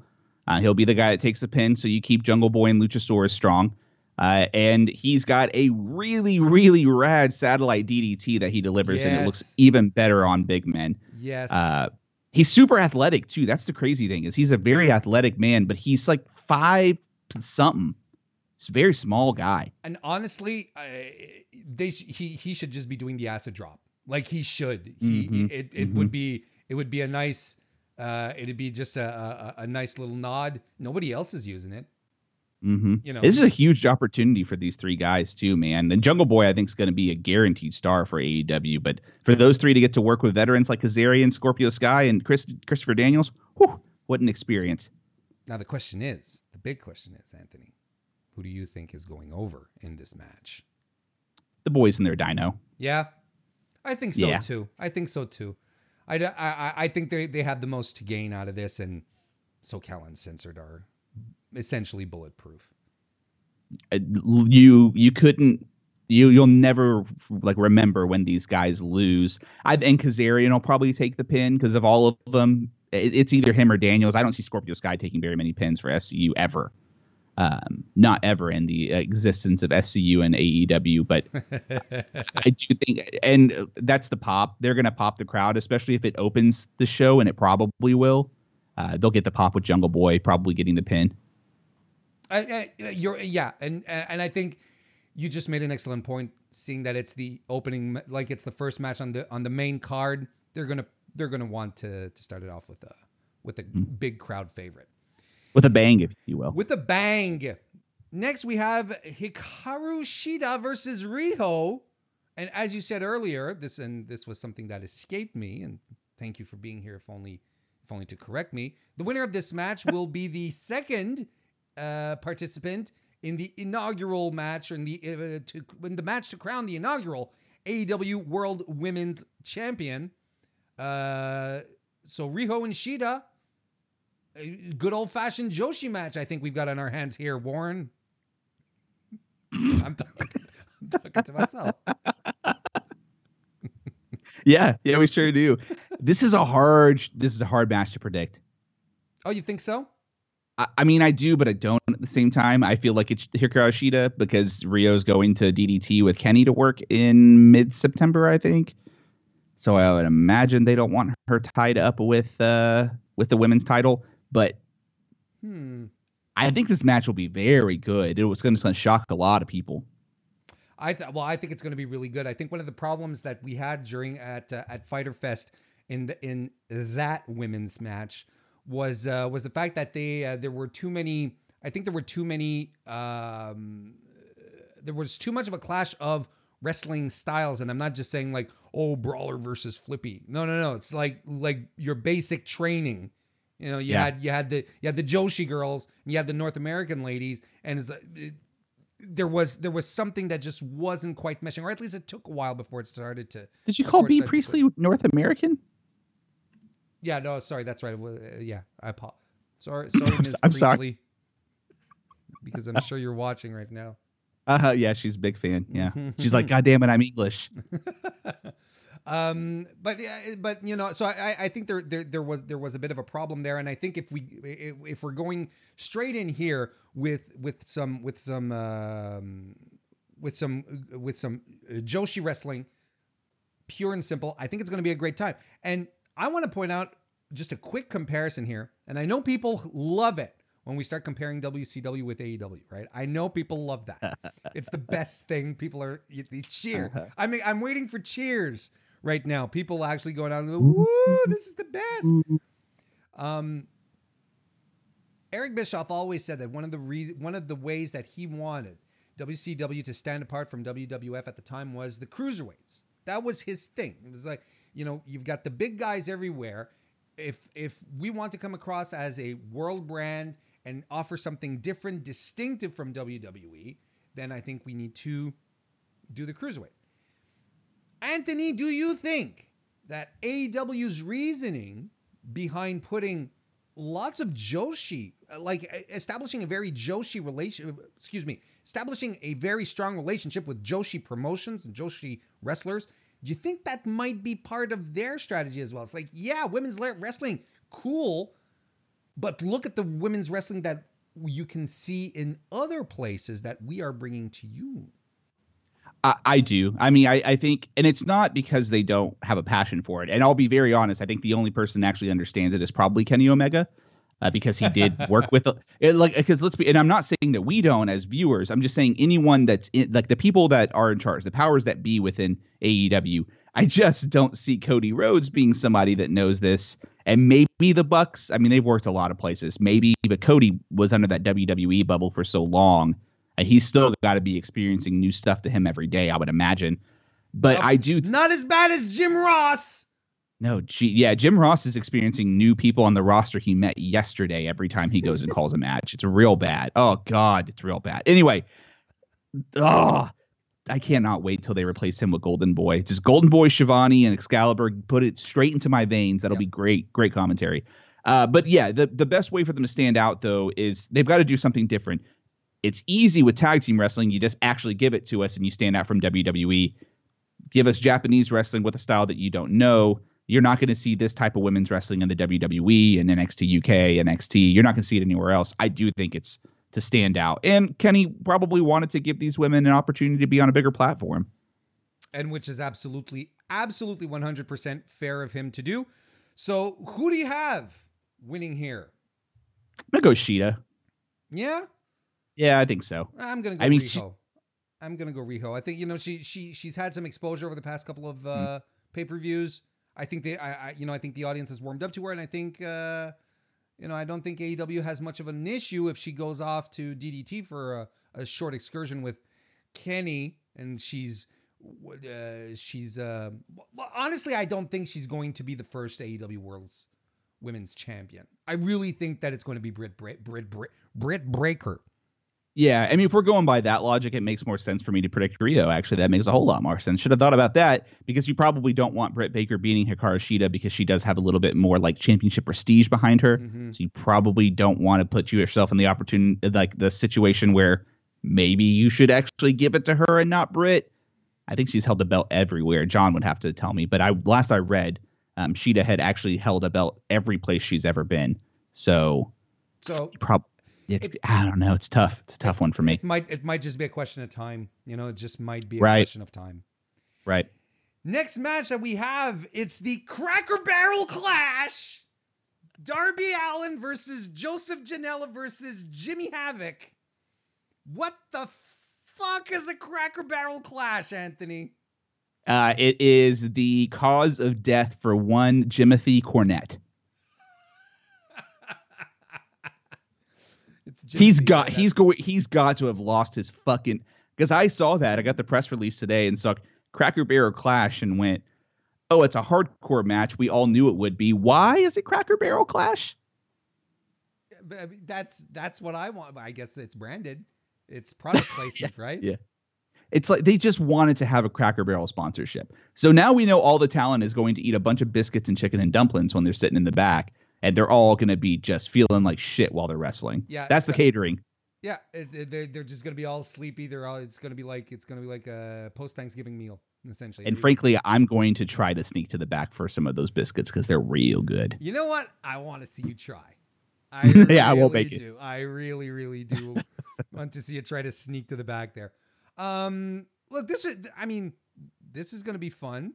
Uh, he'll be the guy that takes the pin. So you keep Jungle Boy and Luchasaurus strong. Uh, and he's got a really, really rad satellite DDT that he delivers, yes. and it looks even better on big men. Yes. Uh, he's super athletic too. That's the crazy thing is he's a very athletic man, but he's like five something. He's a very small guy. And honestly, uh, they he he should just be doing the acid drop like he should. He mm-hmm. it, it mm-hmm. would be it would be a nice uh it'd be just a, a, a nice little nod. Nobody else is using it. Mm-hmm. You know, this is a huge opportunity for these three guys too, man. And Jungle Boy, I think, is going to be a guaranteed star for AEW. But for those three to get to work with veterans like Kazarian, Scorpio Sky, and Chris Christopher Daniels, whew, what an experience! Now the question is, the big question is, Anthony, who do you think is going over in this match? The boys in their dino. Yeah, I think so yeah. too. I think so too. I, I, I think they, they have the most to gain out of this, and so SoCal Uncensored are essentially bulletproof. Uh, you you couldn't you you'll never like remember when these guys lose. I think Kazarian will probably take the pin because of all of them. It, it's either him or Daniels. I don't see Scorpio Sky taking very many pins for SCU ever. Um, not ever in the existence of SCU and AEW, but <laughs> I do think, and that's the pop. They're gonna pop the crowd, especially if it opens the show, and it probably will. Uh, they'll get the pop with Jungle Boy probably getting the pin. I, I, you're yeah, and and I think you just made an excellent point. Seeing that it's the opening, like it's the first match on the on the main card, they're gonna they're gonna want to to start it off with a with a mm. big crowd favorite, with a bang, if you will, with a bang. Next, we have Hikaru Shida versus Riho, and as you said earlier, this and this was something that escaped me, and thank you for being here, if only if only to correct me. The winner of this match will be the second uh, participant in the inaugural match, or in the uh, to, in the match to crown the inaugural AEW World Women's Champion. Uh, so Riho and Shida, good old fashioned Joshi match. I think we've got on our hands here, Warren. I'm talking, I'm talking to myself. <laughs> yeah, yeah, we sure do. This is a hard. This is a hard match to predict. Oh, you think so? I, mean, I do, but I don't at the same time. I feel like it's Hikaru Shida because Riho's going to DDT with Kenny to work in mid September, I think. So I would imagine they don't want her tied up with uh with the women's title. But hmm. I think this match will be very good. It was going to shock a lot of people. I th- well, I think it's going to be really good. I think one of the problems that we had during at uh, at Fyter Fest in the, in that women's match was uh, was the fact that they uh, there were too many. I think there were too many. Um, there was too much of a clash of wrestling styles, and I'm not just saying like oh brawler versus flippy. No, no, no. It's like like your basic training. You know, you yeah. had you had the you had the Joshi girls, and you had the North American ladies, and it's. It, there was there was something that just wasn't quite meshing, or at least it took a while before it started to. Did you call Bea Priestley North American? Yeah, no, sorry, that's right. Uh, yeah, I apologize. Sorry, <laughs> sorry, Ms. I'm Priestley, sorry. because I'm sure you're watching right now. Uh huh. Yeah, she's a big fan. Yeah, she's like, <laughs> God damn it, I'm English. <laughs> um, but but you know, so I, I think there, there there was there was a bit of a problem there, and I think if we if we're going straight in here with with some with some um, with some with some Joshi wrestling, pure and simple, I think it's going to be a great time. And I want to point out just a quick comparison here, and I know people love it when we start comparing WCW with AEW, right? I know people love that. <laughs> it's the best thing. People are they cheer. Uh-huh. I mean, I'm waiting for cheers right now. People actually going out and go, "Woo, this is the best." Um, Eric Bischoff always said that one of the re- one of the ways that he wanted WCW to stand apart from WWF at the time was the cruiserweights. That was his thing. It was like you know, you've got the big guys everywhere. If if we want to come across as a world brand and offer something different, distinctive from WWE, then I think we need to do the cruiserweight. Anthony, do you think that AEW's reasoning behind putting lots of Joshi, like establishing a very Joshi relation, excuse me, establishing a very strong relationship with Joshi promotions and Joshi wrestlers, do you think that might be part of their strategy as well? It's like, yeah, women's wrestling, cool, but look at the women's wrestling that you can see in other places that we are bringing to you. I, I do. I mean, I, I think, and it's not because they don't have a passion for it. And I'll be very honest. I think the only person that actually understands it is probably Kenny Omega. Uh, because he did <laughs> work with it, like because let's be and I'm not saying that we don't as viewers I'm just saying anyone that's in, like the people that are in charge the powers that be within AEW I just don't see Cody Rhodes being somebody that knows this and maybe the Bucks I mean they've worked a lot of places maybe but Cody was under that WWE bubble for so long and he's still got to be experiencing new stuff to him every day I would imagine but oh, I do th- not as bad as Jim Ross no, gee, yeah, Jim Ross is experiencing new people on the roster he met yesterday every time he goes and calls a match. It's real bad. Oh God, it's real bad. Anyway, oh, I cannot wait till they replace him with Golden Boy. Just Golden Boy, Schiavone, and Excalibur. Put it straight into my veins. That'll yep. be great. Great commentary. Uh, but yeah, the the best way for them to stand out though is they've got to do something different. It's easy with tag team wrestling. You just actually give it to us and you stand out from WWE. Give us Japanese wrestling with a style that you don't know. You're not going to see this type of women's wrestling in the WWE and NXT UK, NXT. You're not going to see it anywhere else. I do think it's to stand out. And Kenny probably wanted to give these women an opportunity to be on a bigger platform. And which is absolutely, absolutely 100% fair of him to do. So who do you have winning here? I'm to go Shida. Yeah? Yeah, I think so. I'm gonna go I mean, Riho. she- I'm gonna go Riho. I think you know she she she's had some exposure over the past couple of Mm. uh, pay per views. I think they I, I you know I think the audience has warmed up to her, and I think uh, you know I don't think AEW has much of an issue if she goes off to DDT for a, a short excursion with Kenny, and she's uh, she's uh, well, honestly I don't think she's going to be the first AEW World's Women's Champion. I really think that it's going to be Britt Britt Britt Britt, Britt Breaker. Yeah, I mean, if we're going by that logic, it makes more sense for me to predict Riho. Actually, that makes a whole lot more sense. Should have thought about that because you probably don't want Britt Baker beating Hikaru Shida because she does have a little bit more like championship prestige behind her. Mhm. So you probably don't want to put yourself in the opportunity, like the situation where maybe you should actually give it to her and not Britt. I think she's held the belt everywhere. John would have to tell me, but I last I read, um, Shida had actually held a belt every place she's ever been. So So you it's I don't know, it's tough. It's a tough one for me. It might it might just be a question of time. You know, it just might be a Right. question of time. Right. Next match that we have, it's the Cracker Barrel Clash. Darby Allin versus Joseph Janela versus Jimmy Havoc. What the fuck is a Cracker Barrel Clash, Anthony? Uh, it is the cause of death for one Jimothy Cornette. It's Jimmy He's got he's going he's got to have lost his fucking because I saw that I got the press release today and saw Cracker Barrel Clash and went, oh, it's a hardcore match. We all knew it would be. Why is it Cracker Barrel Clash? I mean, that's that's what I want. I guess it's branded. It's product <laughs> placement, right? yeah. It's like they just wanted to have a Cracker Barrel sponsorship. So now we know all the talent is going to eat a bunch of biscuits and chicken and dumplings when they're sitting in the back, and they're all going to be just feeling like shit while they're wrestling. Yeah, that's the catering. Yeah, they're, they're just gonna be all sleepy. They're all. It's gonna be like it's gonna be like a post Thanksgiving meal, essentially. And frankly, I'm going to try to sneak to the back for some of those biscuits because they're real good. you know what? I want to see you try. I <laughs> Yeah, I really make it. I really, really do <laughs> want to see you try to sneak to the back there. Um, look, this is. I mean, this is gonna be fun,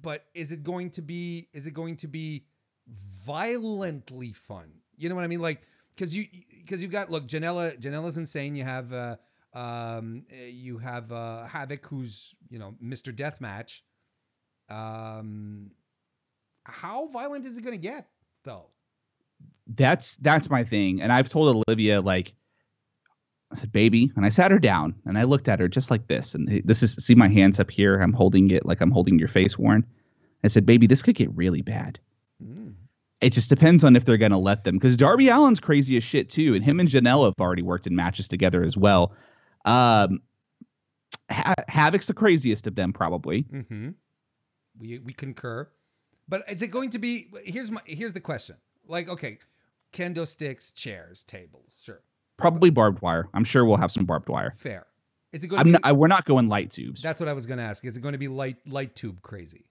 but is it going to be? Is it going to be violently fun? You know what I mean? Like, because you because you've got look, Janela. Janela's insane. You have. uh um, you have uh, Havoc, who's you know Mr. Deathmatch. Um, how violent is it going to get, though? That's that's my thing. And I've told Olivia like I said, baby, and I sat her down and I looked at her just like this. And this is see my hands up here. I'm holding it like I'm holding your face, Warren. I said, baby, this could get really bad. It just depends on if they're gonna let them. Because Darby Allin's crazy as shit too, and him and Janela have already worked in matches together as well. Um, ha- Havoc's the craziest of them, probably. Mm-hmm. We we concur, but is it going to be? Here's my here's the question. Like, okay, kendo sticks, chairs, tables, sure, Probably barbed wire. I'm sure we'll have some barbed wire. fair. Is it going I'm be? not, I, we're not going light tubes. that's what I was going to ask. Is it going to be light light tube crazy?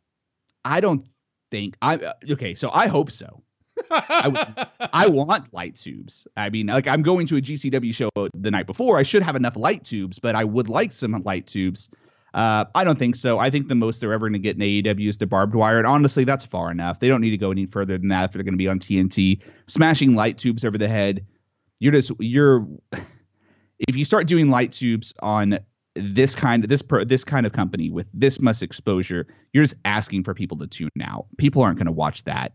I don't think I uh, okay. So I hope so. I <laughs> I want light tubes. I mean, like I'm going to a GCW show the night before. I should have enough light tubes, but I would like some light tubes. Uh, I don't think so. I think the most they're ever going to get in AEW is the barbed wire, and honestly, that's far enough. They don't need to go any further than that if they're going to be on TNT, smashing light tubes over the head. You're just you're. <laughs> If you start doing light tubes on this kind of this per, this kind of company with this much exposure, you're just asking for people to tune out. People aren't going to watch that.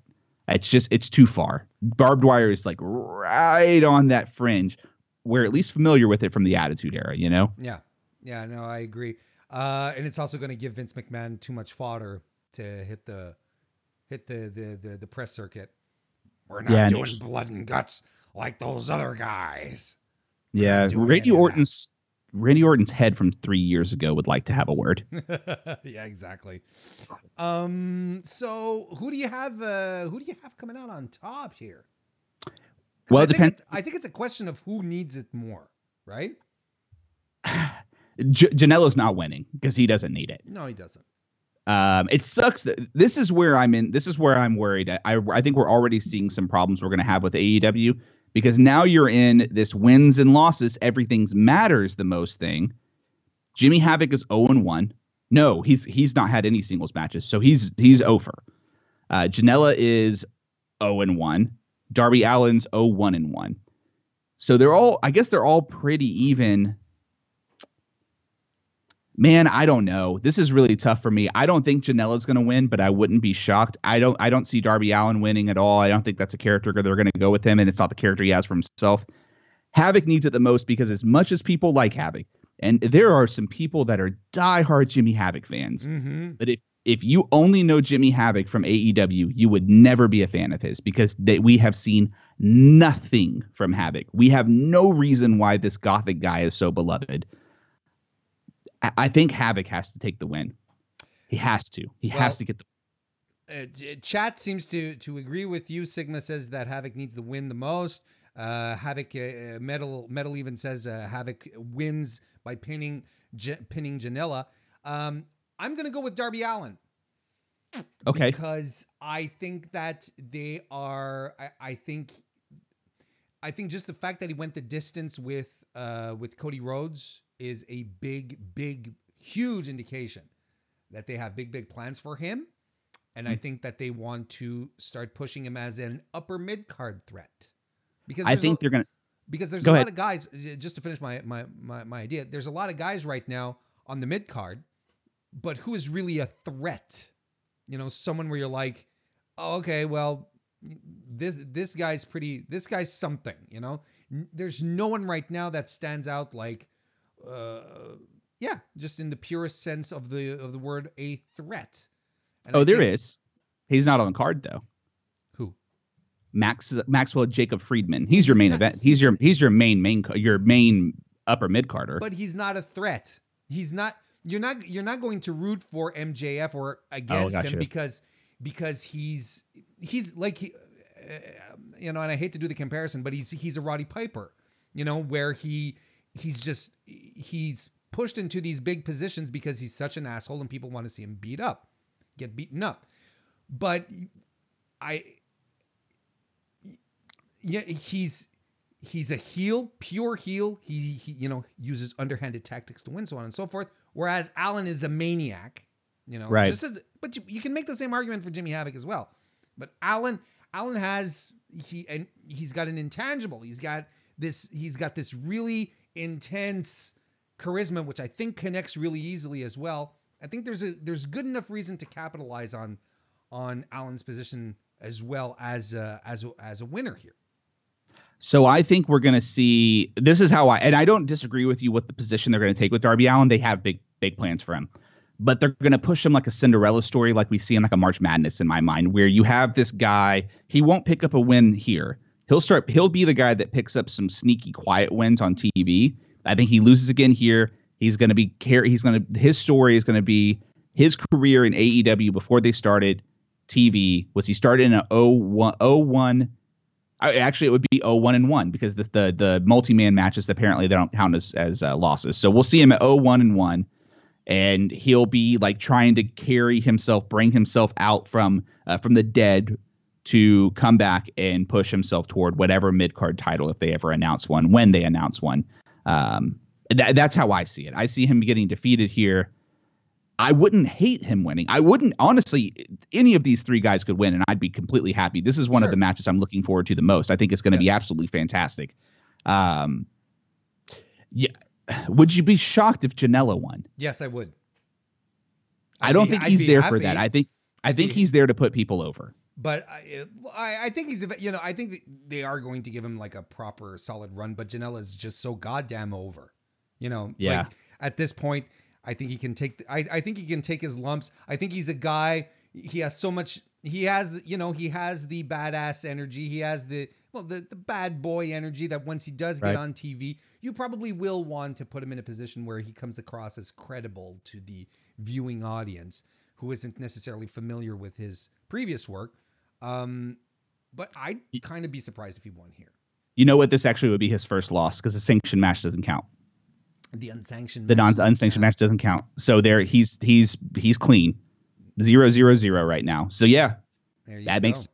It's just it's too far. Barbed wire is like right on that fringe. We're at least familiar with it from the Attitude Era, you know. Yeah, yeah, no, I agree. Uh, and it's also going to give Vince McMahon too much fodder to hit the hit the the the, the press circuit. We're not Yeah, doing blood and guts like those other guys. Yeah, doing any Randy. Orton's Randy Orton's head from three years ago would like to have a word. <laughs> yeah, exactly. Um, so who do you have? Uh, who do you have coming out on top here? Well, I it think depends. I think it's a question of who needs it more, right? <sighs> J- Janela's not winning because he doesn't need it. No, he doesn't. Um, it sucks. That, this is where I'm in. This is where I'm worried. I, I, I think we're already seeing some problems we're going to have with AEW because now you're in this wins and losses. Everything's matters the most thing. Jimmy Havoc is 0 and 1. No, he's he's not had any singles matches, so he's he's over. Uh, Janela is 0 and 1. Darby Allin's 0 1 and 1. So they're all. I guess they're all pretty even Man, I don't know. This is really tough for me. I don't think Janela's going to win, but I wouldn't be shocked. I don't. I don't see Darby Allin winning at all. I don't think that's a character they're going to go with him, and it's not the character he has for himself. Havoc needs it the most because as much as people like Havoc, and there are some people that are diehard Jimmy Havoc fans, Mm-hmm. but if if you only know Jimmy Havoc from AEW, you would never be a fan of his because they, we have seen nothing from Havoc. We have no reason why this gothic guy is so beloved. I, think Havoc has to take the win. He has to. He Well, has to get the. Uh, chat seems to to agree with you. Sigma says that Havoc needs the win the most. Uh, Havoc uh, metal metal even says uh, Havoc wins by pinning J- pinning Janela. Um, I'm gonna go with Darby Allin. Okay. because I think that they are. I, I think, I think just the fact that he went the distance with uh, with Cody Rhodes is a big, big, huge indication that they have big, big plans for him, and I Hmm. think that they want to start pushing him as an upper mid card threat. Because I think a, they're gonna. because there's Go a ahead. lot of guys. Just to finish my my my, my idea, there's a lot of guys right now on the mid card, but who is really a threat? You know, someone where you're like, oh, okay, well, this this guy's pretty. This guy's something. You know, there's no one right now that stands out like, uh, yeah, just in the purest sense of the of the word, a threat. And Oh, I there think- is. He's not on the card though. who. Max Maxwell Jacob Friedman. He's your main event. He's your he's your main main your main upper mid carder. but he's not a threat. He's not. You're not. You're not going to root for MJF or against gotcha. him because because he's he's like he, uh, you know, and I hate to do the comparison, but he's he's a Roddy Piper, you know, where he he's just he's pushed into these big positions because he's such an asshole and people want to see him beat up, get beaten up. But I yeah, he's he's a heel, pure heel. He, he you know uses underhanded tactics to win, so on and so forth. Whereas Allin is a maniac, you know. Right. Just as, but you, you can make the same argument for Jimmy Havoc as well. But Allin, Allin has he and he's got an intangible. He's got this. He's got this really intense charisma, which I think connects really easily as well. I think there's a there's good enough reason to capitalize on on Allin's position as well as a, as a, as a winner here. So I think we're going to see. This is how I and I don't disagree with you with the position they're going to take with Darby Allin. They have big big plans for him, but they're going to push him like a Cinderella story, like we see in like a March Madness in my mind, where you have this guy. He won't pick up a win here. He'll start. He'll be the guy that picks up some sneaky, quiet wins on TV. I think he loses again here. He's going to be care. He's going to. His story is going to be his career in AEW before they started TV. Was he started in a 01, 01 I, actually, it would be 0-1 and 1 because the the, the multi-man matches apparently they don't count as as uh, losses. So we'll see him at 0-1 and 1 and he'll be like trying to carry himself, bring himself out from uh, from the dead to come back and push himself toward whatever mid-card title if they ever announce one, when they announce one. Um tha- that's how I see it. I see him getting defeated here. I wouldn't hate him winning. I wouldn't honestly. Any of these three guys could win, and I'd be completely happy. This is one of the matches I'm looking forward to the most. I think it's going to be absolutely fantastic. Um, yeah. Would you be shocked if Janela won? Yes, I would. I I'd don't be- think I'd he's there for that. I think I I'd think be- he's there to put people over. But I, I I think he's you know I think they are going to give him like a proper solid run. But Janela is just so goddamn over. You know, Yeah. Like, at this point, I think he can take. I I think he can take his lumps. I think he's a guy. He has so much. He has you know he has the badass energy. He has the well. well, the, the bad boy energy that once he does get Right. on TV, you probably will want to put him in a position where he comes across as credible to the viewing audience who isn't necessarily familiar with his previous work. Um, but I'd kind of be surprised if he won here. You know what? This actually would be his first loss because the sanctioned match doesn't count. The unsanctioned, The non match doesn't unsanctioned count. match doesn't count. So there, he's he's he's clean, zero zero zero right now. So yeah, There you that go. makes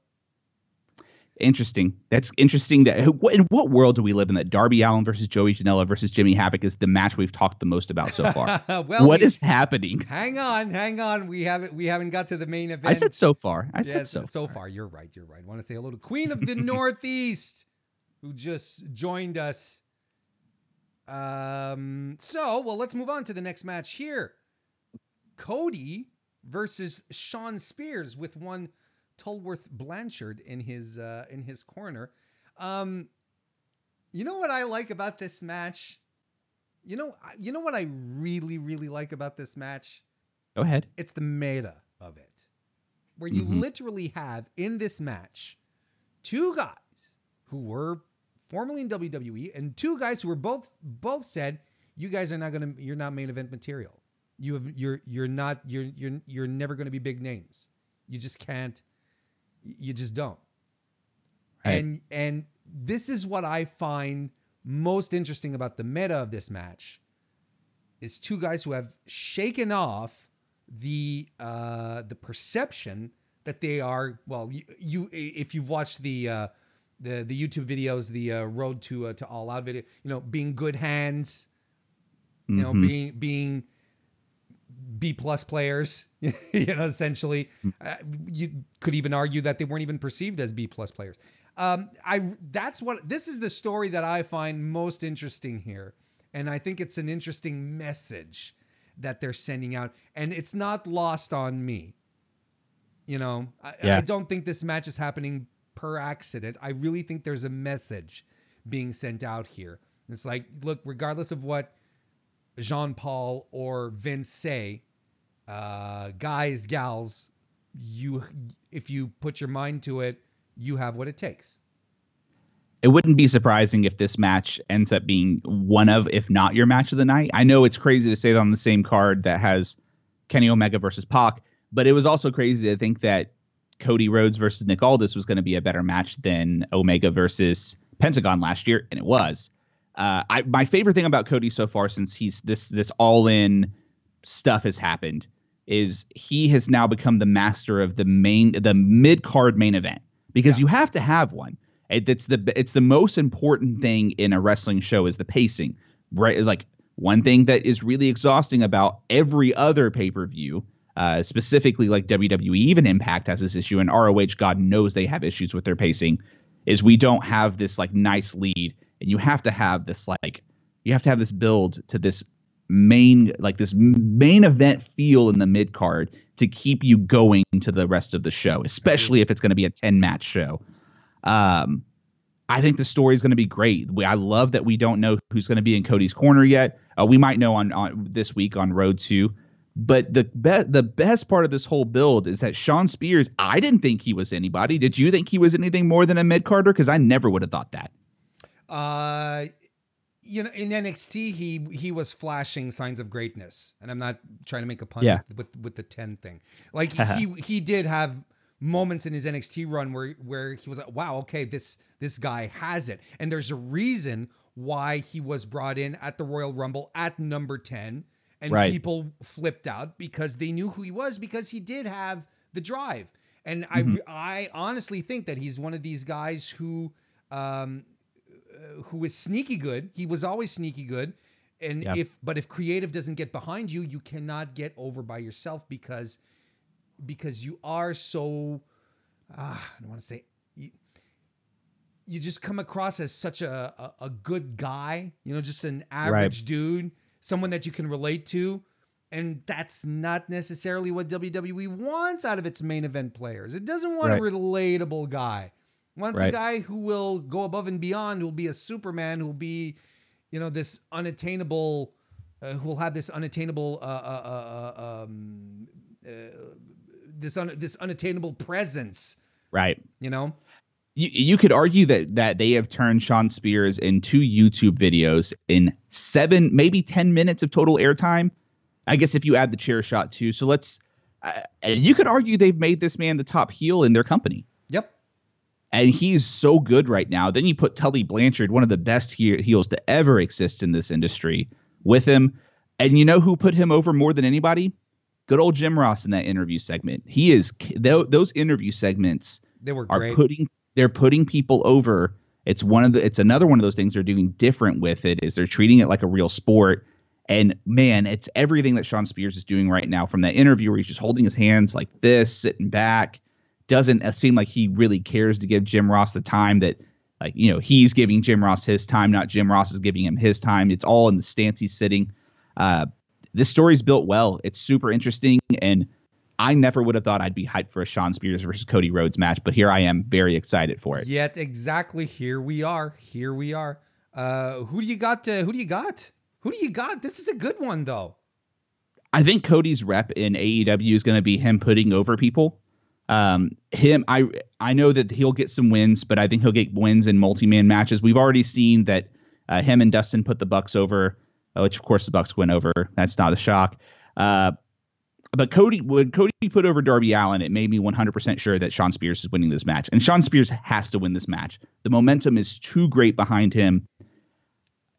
interesting. That's interesting. That in what world do we live in that Darby Allin versus Joey Janela versus Jimmy Havoc is the match we've talked the most about so <laughs> far? well, what we- is happening? Hang on, hang on. We haven't we haven't got to the main event. I said so far. I said yes, so. so far. You're right. You're right. I want to say hello to Queen of the <laughs> Northeast, who just joined us. Um. So, well, let's move on to the next match here. Cody versus Shawn Spears with one Tulworth Blanchard in his uh, in his corner. Um, you know what I like about this match? You know, you know what I really, really like about this match? Go ahead. it's the meta of it where you Mhm. literally have in this match two guys who were formerly in WWE and two guys who were both both said you guys are not going to you're not main event material. You have you're you're not you're you're you're never going to be big names. You just can't you just don't. Right. And and this is what I find most interesting about the meta of this match is two guys who have shaken off the uh the perception that they are well you, you if you've watched the uh the the YouTube videos the uh, road to uh, to all out video you know being good hands you know Mhm. being being B plus players <laughs> you know essentially. Uh, you could even argue that they weren't even perceived as B plus players. Um I that's what this is the story that I find most interesting here. And I think it's an interesting message that they're sending out. And it's not lost on me. You know I, Yeah. I don't think this match is happening per accident. I really think there's a message being sent out here. It's like look regardless of what Jean Paul or Vince say, uh, guys, gals, you if you put your mind to it, you have what it takes. it wouldn't be surprising if this match ends up being one of, if not your match of the night. I know it's crazy to say that on the same card that has Kenny Omega versus Pac, but it was also crazy to think that Cody Rhodes versus Nick Aldis was going to be a better match than Omega versus Pentagon last year, and it was. Uh, I my favorite thing about Cody so far, since he's this this all in stuff has happened, is he has now become the master of the main the mid card main event because Yeah. you have to have one. It, it's the it's the most important thing in a wrestling show is the pacing, right? Like one thing that is really exhausting about every other pay per view, uh, specifically like WWE, even Impact has this issue, and ROH, God knows they have issues with their pacing, is we don't have this like nice lead, and you have to have this like you have to have this build to this main like this main event feel in the mid card to keep you going to the rest of the show, especially if it's going to be a 10 match show. Um, I think the story is going to be great. We, I love that we don't know who's going to be in Cody's corner yet. Uh, we might know on, on this week on Road Two, but the be- the best part of this whole build is that Shawn Spears. I didn't think he was anybody. Did you think he was anything more than a mid carder? Because I never would have thought that. Uh, you know, in NXT, he he was flashing signs of greatness, and I'm not trying to make a pun Yeah. with, with the ten thing. Like <laughs> he he did have moments in his NXT run where where he was like, wow, okay, this this guy has it, and there's a reason why he was brought in at the Royal Rumble at number ten, and Right. people flipped out because they knew who he was because he did have the drive, and Mm-hmm. I I honestly think that he's one of these guys who. Um, who is sneaky good. He was always sneaky good. And Yeah. if but if creative doesn't get behind you, you cannot get over by yourself because because you are so ah, I don't want to say you, you just come across as such a, a a good guy, you know, just an average dude, someone that you can relate to. And that's not necessarily what WWE wants out of its main event players. It doesn't want Right. a relatable guy. Wants a guy who will go above and beyond, who will be a Superman, who will be, you know, this unattainable, uh, who will have this unattainable, uh, uh, uh, um, uh, this un- this unattainable presence. Right. You know, You, you could argue that that they have turned Shawn Spears into YouTube videos in seven, maybe ten minutes of total airtime. I guess if you add the chair shot too. So let's. Uh, you could argue they've made this man the top heel in their company. And he's so good right now. Then you put Tully Blanchard, one of the best he- heels to ever exist in this industry, with him. And you know who put him over more than anybody? Good old Jim Ross in that interview segment. He is those interview segments they were are great. putting they're putting people over. It's one of the it's another one of those things they're doing different with it is they're treating it like a real sport. And man, it's everything that Shawn Spears is doing right now from that interview where he's just holding his hands like this, sitting back. Doesn't seem like he really cares to give Jim Ross the time that like, you know, he's giving Jim Ross his time, not Jim Ross is giving him his time. It's all in the stance he's sitting. Uh, this story's built well. It's super interesting, and I never would have thought I'd be hyped for a Shawn Spears versus Cody Rhodes match, but here I am, very excited for it. Yet exactly here we are. Here we are. Uh, who do you got? To, who do you got? Who do you got? This is a good one though. I think Cody's rep in AEW is going to be him putting over people. Um, him, I I know that he'll get some wins, but I think he'll get wins in multi-man matches. We've already seen that uh, him and Dustin put the Bucks over which of course the Bucks went over. That's not a shock. Uh, but Cody would Cody put over Darby Allin, it made me 100% sure that Shawn Spears is winning this match. And Shawn Spears has to win this match. The momentum is too great behind him.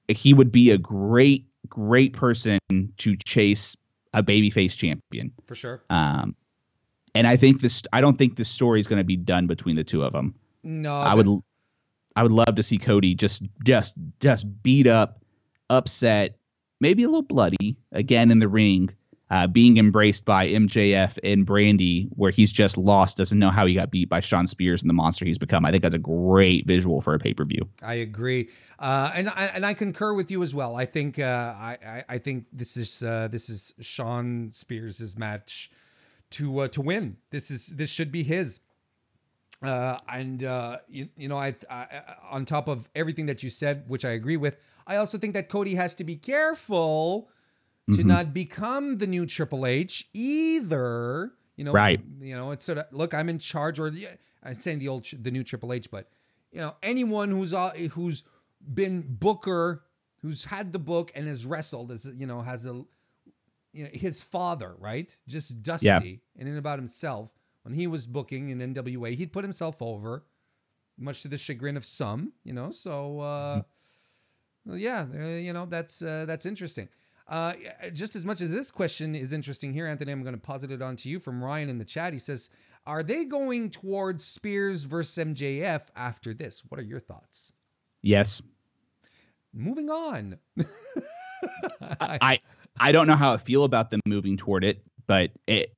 He would be a great, great person to chase a babyface champion. For sure. Um, and I think this I don't think this story is going to be done between the two of them. No. I would I would love to see Cody just just just beat up, upset, maybe a little bloody again in the ring, uh, being embraced by MJF and Brandi, where he's just lost, doesn't know how he got beat by Shawn Spears and the monster he's become. I think that's a great visual for a pay per view. I agree, uh, and I, and I concur with you as well. I think uh, I, I, I think this is uh, this is Shawn Spears's match to uh, to win. This is this should be his. Uh, and uh, you, you know, I, I on top of everything that you said, which I agree with, I also think that Cody has to be careful to mm-hmm. not become the new Triple H either. You know, right? You know, it's sort of look, I'm in charge, or I'm saying the old, the new Triple H, but you know, anyone who's uh, who's been Booker, who's had the book and has wrestled, as you know, has a you know, his father, right? Just dusty yeah. and in about himself. When he was booking in NWA, he'd put himself over, much to the chagrin of some, you know. So uh, mm-hmm yeah, uh, you know that's uh, that's interesting. Uh, just as much as this question is interesting here, Anthony, I'm going to posit it on to you from Ryan in the chat. He says, "Are they going towards Spears versus MJF after this? What are your thoughts?" Yes. Moving on. <laughs> I I don't know how I feel about them moving toward it, but it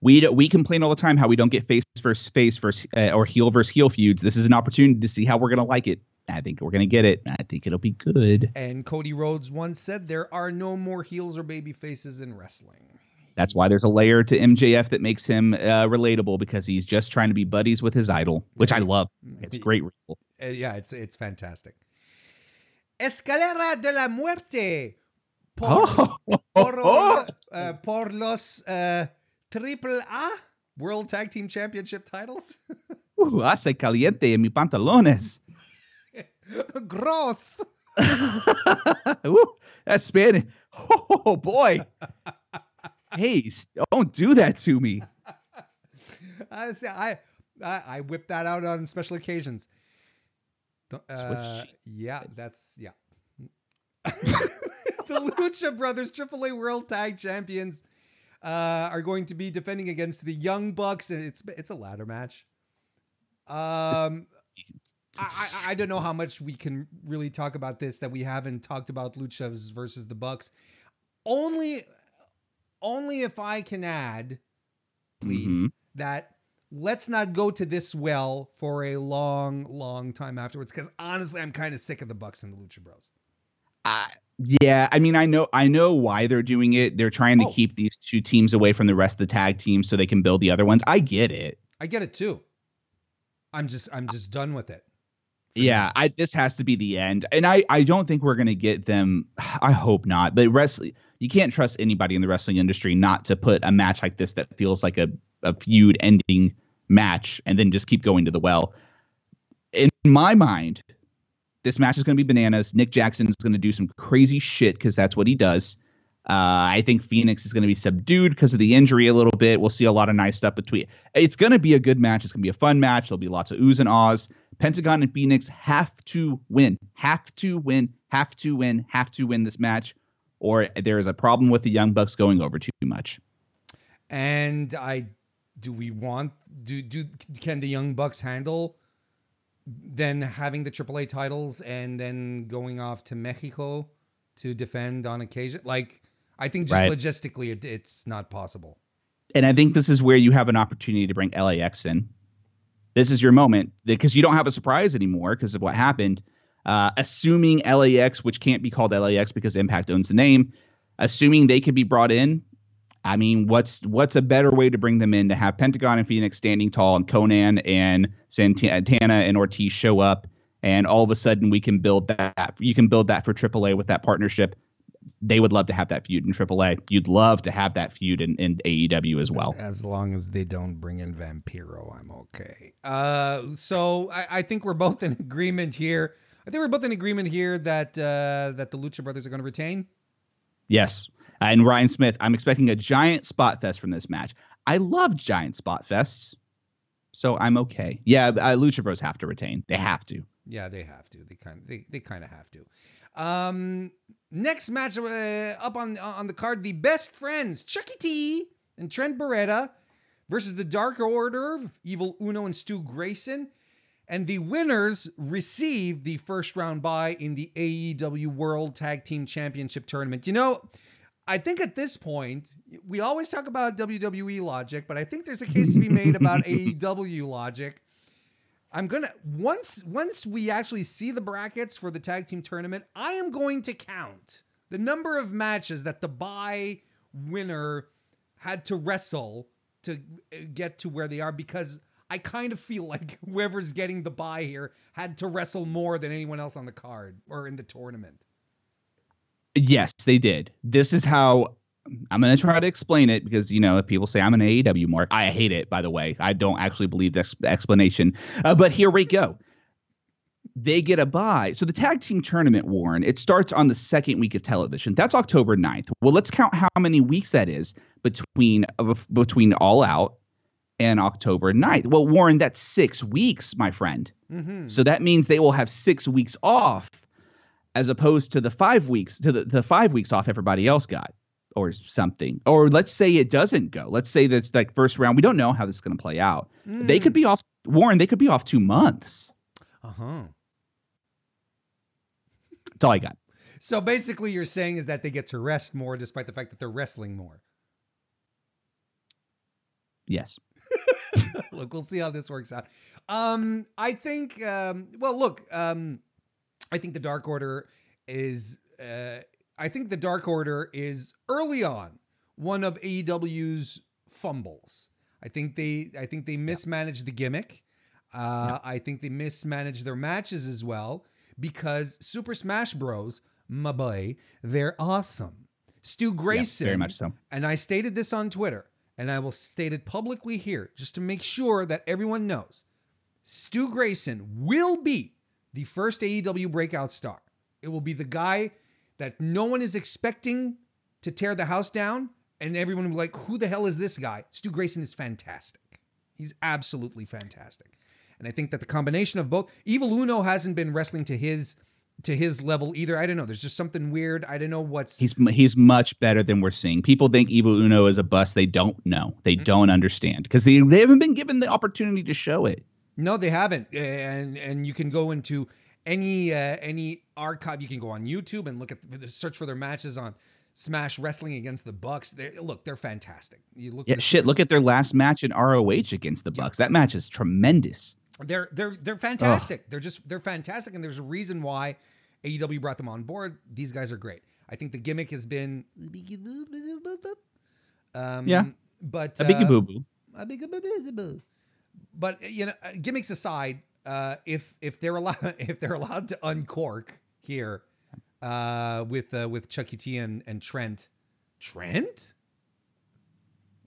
we we complain all the time how we don't get face versus face versus uh, or heel versus heel feuds. This is an opportunity to see how we're going to like it. I think we're gonna get it. I think it'll be good. And Cody Rhodes once said there are no more heels or baby faces in wrestling. That's why there's a layer to MJF that makes him uh, relatable because he's just trying to be buddies with his idol, which I love. It's great. Uh, yeah, it's it's fantastic. Escalera de la Muerte por, oh. por. <laughs> Uh, por los uh, Triple A World Tag Team Championship titles. <laughs> uh, hace caliente en mi pantalones. <laughs> Gross. Ooh, that's Spanish. Oh boy. hey, don't do that to me. I say I, I I whip that out on special occasions. Uh, yeah, that's yeah. The Lucha Brothers AAA World Tag Champions uh, are going to be defending against the Young Bucks, and it's it's a ladder match. Um, I, I don't know how much we can really talk about this that we haven't talked about Luchas versus the Bucks. Only, only if I can add, please, mm-hmm. that let's not go to this well for a long, long time afterwards. Because honestly, I'm kind of sick of the Bucks and the Lucha Bros. Uh, yeah, I mean, I know, I know why they're doing it. They're trying to oh. keep these two teams away from the rest of the tag teams so they can build the other ones. I get it. I get it too. I'm just, I'm just done with it yeah, I this has to be the end. And I I don't think we're going to get them <sighs> I hope not. But wrestling you can't trust anybody in the wrestling industry not to put a match like this that feels like a a feud ending match and then just keep going to the well. In my mind, this match is going to be bananas. Nick Jackson is going to do some crazy shit because that's what he does. Uh, I think Fenix is going to be subdued because of the injury a little bit. We'll see a lot of nice stuff between. It's going to be a good match. It's going to be a fun match. There'll be lots of oohs and ahs. Pentagon and Fenix have to win, have to win, have to win, have to win this match, or there is a problem with the Young Bucks going over too much. And I, do we want do do can the Young Bucks handle then having the AAA titles and then going off to Mexico to defend on occasion? Like, I think just Right. logistically, it, it's not possible. And I think this is where you have an opportunity to bring LAX in. This is your moment because you don't have a surprise anymore because of what happened. Uh, assuming LAX, which can't be called LAX because Impact owns the name, assuming they could be brought in. I mean, what's what's a better way to bring them in to have Pentagon and Fenix standing tall and Konnan and Santana and Ortiz show up, and all of a sudden we can build that. You can build that for AAA with that partnership. They would love to have that feud in AAA. You'd love to have that feud in, in AEW as well. As long as they don't bring in Vampiro, I'm okay. Uh, so I, I think we're both in <laughs> agreement here. I think we're both in agreement here that uh, that the Lucha Brothers are going to retain. Yes. And Ryan Smith, I'm expecting a giant spot fest from this match. I love giant spot fests, so I'm okay. Yeah, uh, Lucha Bros have to retain. They have to. Yeah, they have to. They kind of they, they kind of have to. Um, next match uh, up on on the card: the best friends Chuckie T and Trent Beretta versus the Dark Order, Evil Uno and Stu Grayson. And the winners receive the first round bye in the AEW World Tag Team Championship Tournament. You know, I think at this point, we always talk about WWE logic, but I think there's a case to be made about <laughs> AEW logic. I'm gonna once once we actually see the brackets for the tag team tournament, I am going to count the number of matches that the bye winner had to wrestle to uh, get to where they are because I kind of feel <laughs> like whoever's getting the bye here had to wrestle more than anyone else on the card or in the tournament. Yes, they did. This is how I'm going to try to explain it because, you know, if people say I'm an AEW mark, I hate it, by the way. I don't actually believe this explanation. Uh, but here we go. They get a bye. So the tag team tournament, Warren, it starts on the second week of television. That's October 9th. Well, let's count how many weeks that is between uh, between All Out and October 9th. Well, Warren, that's six weeks, my friend. Mm-hmm. So that means they will have six weeks off as opposed to the five weeks to the, the five weeks off everybody else got or something. Or let's say it doesn't go. Let's say that's like first round. We don't know how this is going to play out. They could be off Warren, they could be off two months. Uh huh. That's all I got. So basically, you're saying is that they get to rest more, despite the fact that they're wrestling more. Yes. <laughs> look, we'll see how this works out. Um, I think. Um, well, look. Um, I think the Dark Order is. Uh, I think the Dark Order is early on one of AEW's fumbles. I think they. I think they mismanaged the gimmick. Uh, I think they mismanaged their matches as well because Super Smash Bros. My boy, they're awesome. Stu Grayson, very much so. and I stated this on Twitter, and I will state it publicly here just to make sure that everyone knows. Stu Grayson will be the first AEW breakout star. It will be the guy that no one is expecting to tear the house down, and everyone will be like, who the hell is this guy? Stu Grayson is fantastic. He's absolutely fantastic. And I think that the combination of both Evil Uno hasn't been wrestling to his to his level either. I don't know. There's just something weird. I don't know what's He's he's much better than we're seeing. People think Evil Uno is a bust. They don't know. They mm-hmm. don't understand because they, they haven't been given the opportunity to show it. No, they haven't. And and you can go into any uh, any archive. You can go on YouTube and look at search for their matches on Smash Wrestling against the Bucks. They, look, they're fantastic. You look. Yeah, shit. Look at their last match in ROH against the Bucks. That match is tremendous. They're they're they're fantastic. They're just they're fantastic, and there's a reason why AEW brought them on board. These guys are great. I think the gimmick has been. Um, Yeah. but A biggie uh, boo boo. a big boo. But you know, uh, gimmicks aside, uh, if if they're allowed <laughs> if they're allowed to uncork here uh, with uh, with Chuckie T and, and Trent, Trent,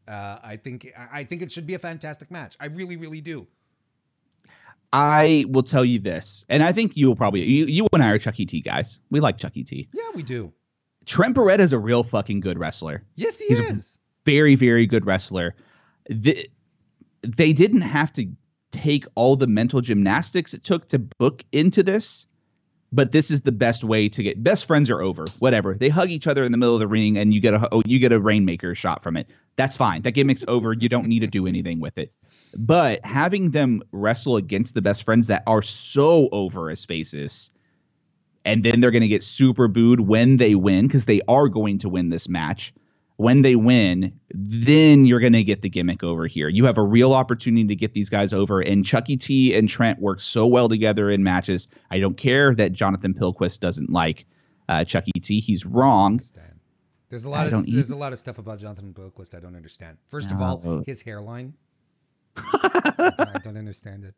uh, I think I think it should be a fantastic match. I really really do. I will tell you this, and I think you'll probably you, you and I are Chuckie T guys. We like Chuckie T. Yeah, we do. Trent Beretta is a real fucking good wrestler. Yes, he He's a- is. Very, very good wrestler. The, they didn't have to take all the mental gymnastics it took to book into this, but this is the best way to get best friends are over. Whatever. They hug each other in the middle of the ring and you get a oh, you get a rainmaker shot from it. That's fine. That gimmick's over. You don't need to do anything with it. But having them wrestle against the best friends that are so over as faces, and then they're going to get super booed when they win because they are going to win this match. When they win, then you're going to get the gimmick over here. You have a real opportunity to get these guys over. And Chuckie T and Trent work so well together in matches. I don't care that Jonathan Pilquist doesn't like uh, Chuckie T. He's wrong. There's a lot I of there's a lot of stuff about Jonathan Bilquist I don't understand. First of all, his hairline. I don't understand it.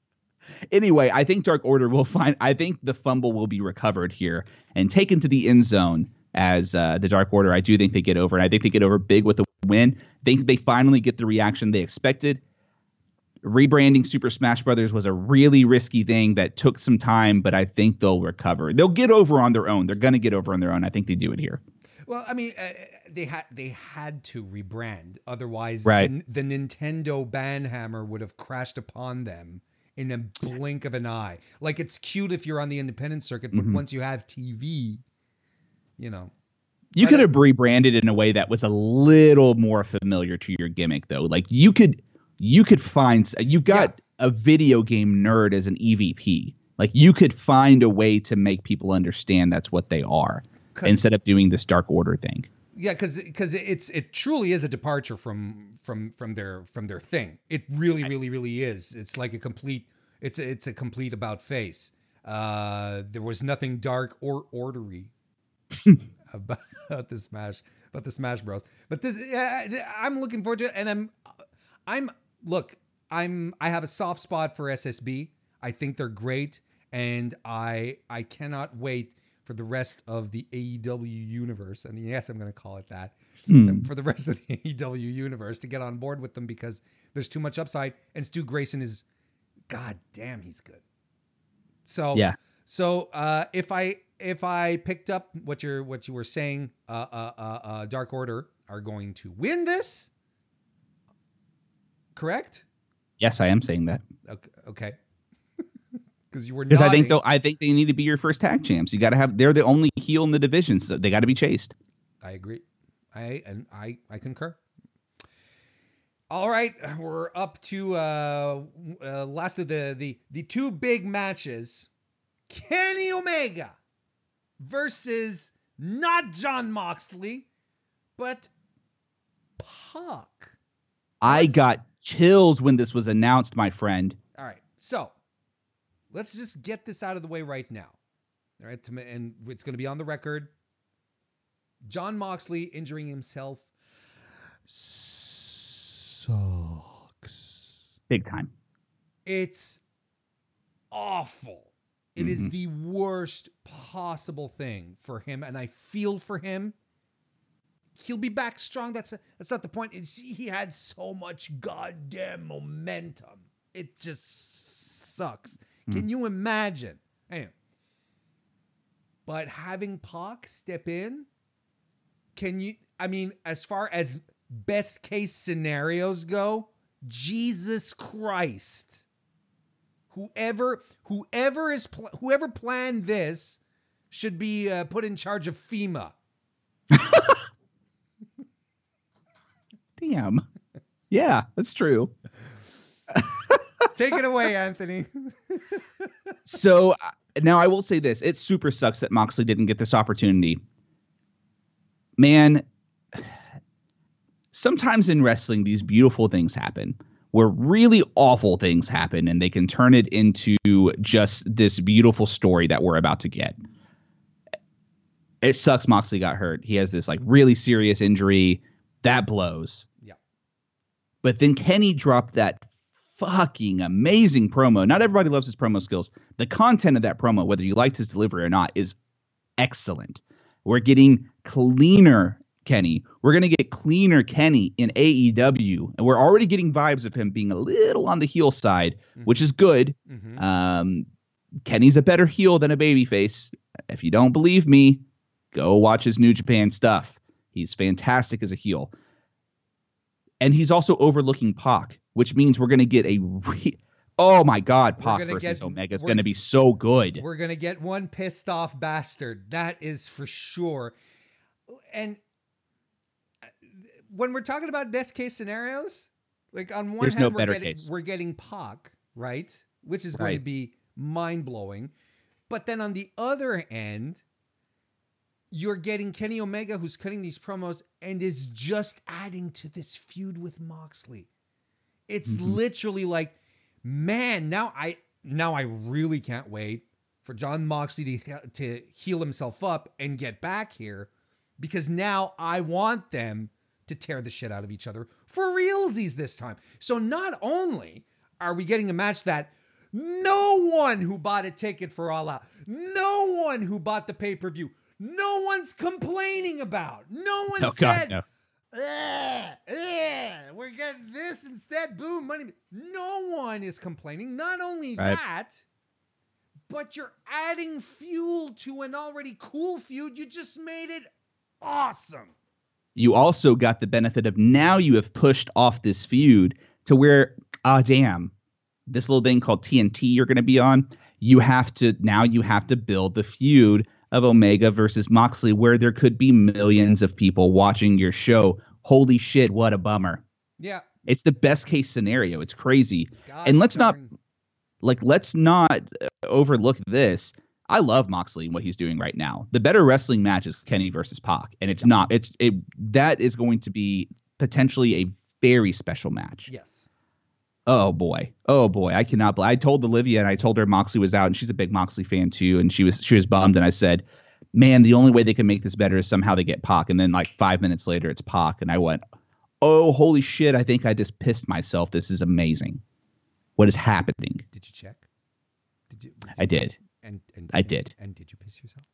<laughs> anyway, I think Dark Order will find. I think the fumble will be recovered here and taken to the end zone as uh, the Dark Order. I do think they get over, and I think they get over big with a win. I think they finally get the reaction they expected. Rebranding Super Smash Brothers was a really risky thing that took some time, but I think they'll recover. They'll get over on their own. They're going to get over on their own. I think they do it here. Well, I mean, uh, they had they had to rebrand, otherwise, Right. the, the Nintendo banhammer would have crashed upon them in a blink of an eye. Like it's cute if you're on the independent circuit, but Mhm. once you have TV, you know, You could have rebranded in a way that was a little more familiar to your gimmick, though. Like you could, you could find you've got a video game nerd as an EVP. Like you could find a way to make people understand that's what they are instead of doing this Dark Order thing. Yeah, because because it's it truly is a departure from from from their from their thing. It really really really is. It's like a complete. It's a, it's a complete about face. Uh, there was nothing dark or ordery <laughs> about the Smash about the Smash Bros. But this yeah, I'm looking forward to it, and I'm I'm look I'm I have a soft spot for SSB. I think they're great, and I I cannot wait for the rest of the AEW universe. And yes, I'm going to call it that Hmm. for the rest of the AEW universe to get on board with them because there's too much upside. And Stu Grayson is, god damn, he's good. So Yeah. So uh, if I if I picked up what you're what you were saying, uh, uh, uh, uh, Dark Order are going to win this. Correct? Yes, I am saying that Okay. Okay. <laughs> Because you were because I think though. I think they need to be your first tag champs. You got to have. They're the only heel in the division, so they got to be chased. I agree. I and I I concur. All right, we're up to uh, uh last of the the the two big matches. Kenny Omega versus not Jon Moxley, but Pac. I got chills when this was announced, my friend. All right, so let's just get this out of the way right now. All right, and it's going to be on the record. Jon Moxley injuring himself sucks. Big time. It's awful. It is Mhm. the worst possible thing for him, and I feel for him. He'll be back strong. That's that's not the point. It's, he had so much goddamn momentum. It just sucks. Can you imagine? Anyway, but having Pac step in, can you? I mean, as far as best case scenarios go, Jesus Christ whoever whoever is pl- whoever planned this should be uh, put in charge of FEMA. Damn. Yeah, that's true. Take it away, Anthony. so uh, now I will say this: it super sucks that Moxley didn't get this opportunity. Man, sometimes in wrestling, these beautiful things happen where really awful things happen, and they can turn it into just this beautiful story that we're about to get. It sucks Moxley got hurt. He has this like really serious injury that blows. Yeah. But then Kenny dropped that fucking amazing promo. Not everybody loves his promo skills. The content of that promo, whether you liked his delivery or not, is excellent. We're getting cleaner Kenny. We're gonna get cleaner Kenny in AEW, and we're already getting vibes of him being a little on the heel side, which is good. Mhm. Um, Kenny's a better heel than a babyface. If you don't believe me, go watch his New Japan stuff. He's fantastic as a heel. And he's also overlooking Pac, which means we're going to get a re- Oh my god, Pac versus Omega is going to be so good. We're gonna get one pissed off bastard. That is for sure. And when we're talking about best case scenarios, like on one There's hand, no we're getting case. we're getting Pac, right? Which is going to be mind blowing. But then on the other end, you're getting Kenny Omega who's cutting these promos and is just adding to this feud with Moxley. It's Mhm. literally like, man, now I now I really can't wait for Jon Moxley to to heal himself up and get back here because now I want them to tear the shit out of each other for realsies this time. So not only are we getting a match that no one who bought a ticket for All Out, no one who bought the pay per view, no one's complaining about. No one Oh god, said, no. "Ugh, ugh, we're getting this instead. Boom, money. No one is complaining. Not only Right. that, but you're adding fuel to an already cool feud. You just made it awesome. You also got the benefit of now you have pushed off this feud to where ah damn, this little thing called TNT you're going to be on, you have to now you have to build the feud of Omega versus Moxley where there could be millions of people watching your show. Holy shit, what a bummer. Yeah. It's the best case scenario. It's crazy. And let's not- Like let's not uh, overlook this. I love Moxley and what he's doing right now. The better wrestling match is Kenny versus Pac, and it's not. It's it that is going to be potentially a very special match. Yes. Oh boy. Oh boy. I cannot. bel- I told Olivia and I told her Moxley was out and she's a big Moxley fan too. And she was she was bummed. And I said, man, the only way they can make this better is somehow they get Pac. And then like five minutes later, it's Pac. And I went, oh holy shit! I think I just pissed myself. This is amazing. What is happening? Did you check? Did you? I did. And, and I and- did. And did you piss yourself?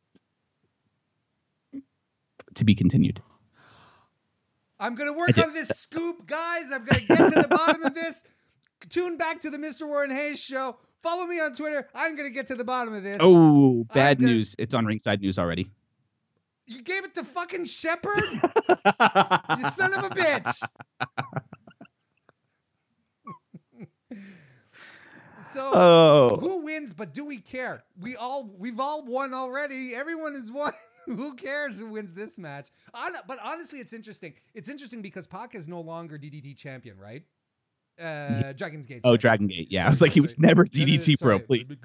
To be continued. I'm gonna work on this scoop, guys. I'm gonna get to the bottom of this. <laughs> Tune back to the Mr. Warren Hayes show. Follow me on Twitter. I'm gonna get to the bottom of this. Oh, bad gonna- news! It's on Ringside News already. You gave it to fucking Shepard? <laughs> you son of a bitch. <laughs> so Oh, who wins, but do we care? We all we've all won already. Everyone has won. <laughs> who cares who wins this match? But honestly, it's interesting. It's interesting because Pac is no longer DDT champion, right? Uh, Dragon's Gate. oh. Dragon Gate. Yeah, I was like, he was sorry. never No, no, no, DDT pro. Please.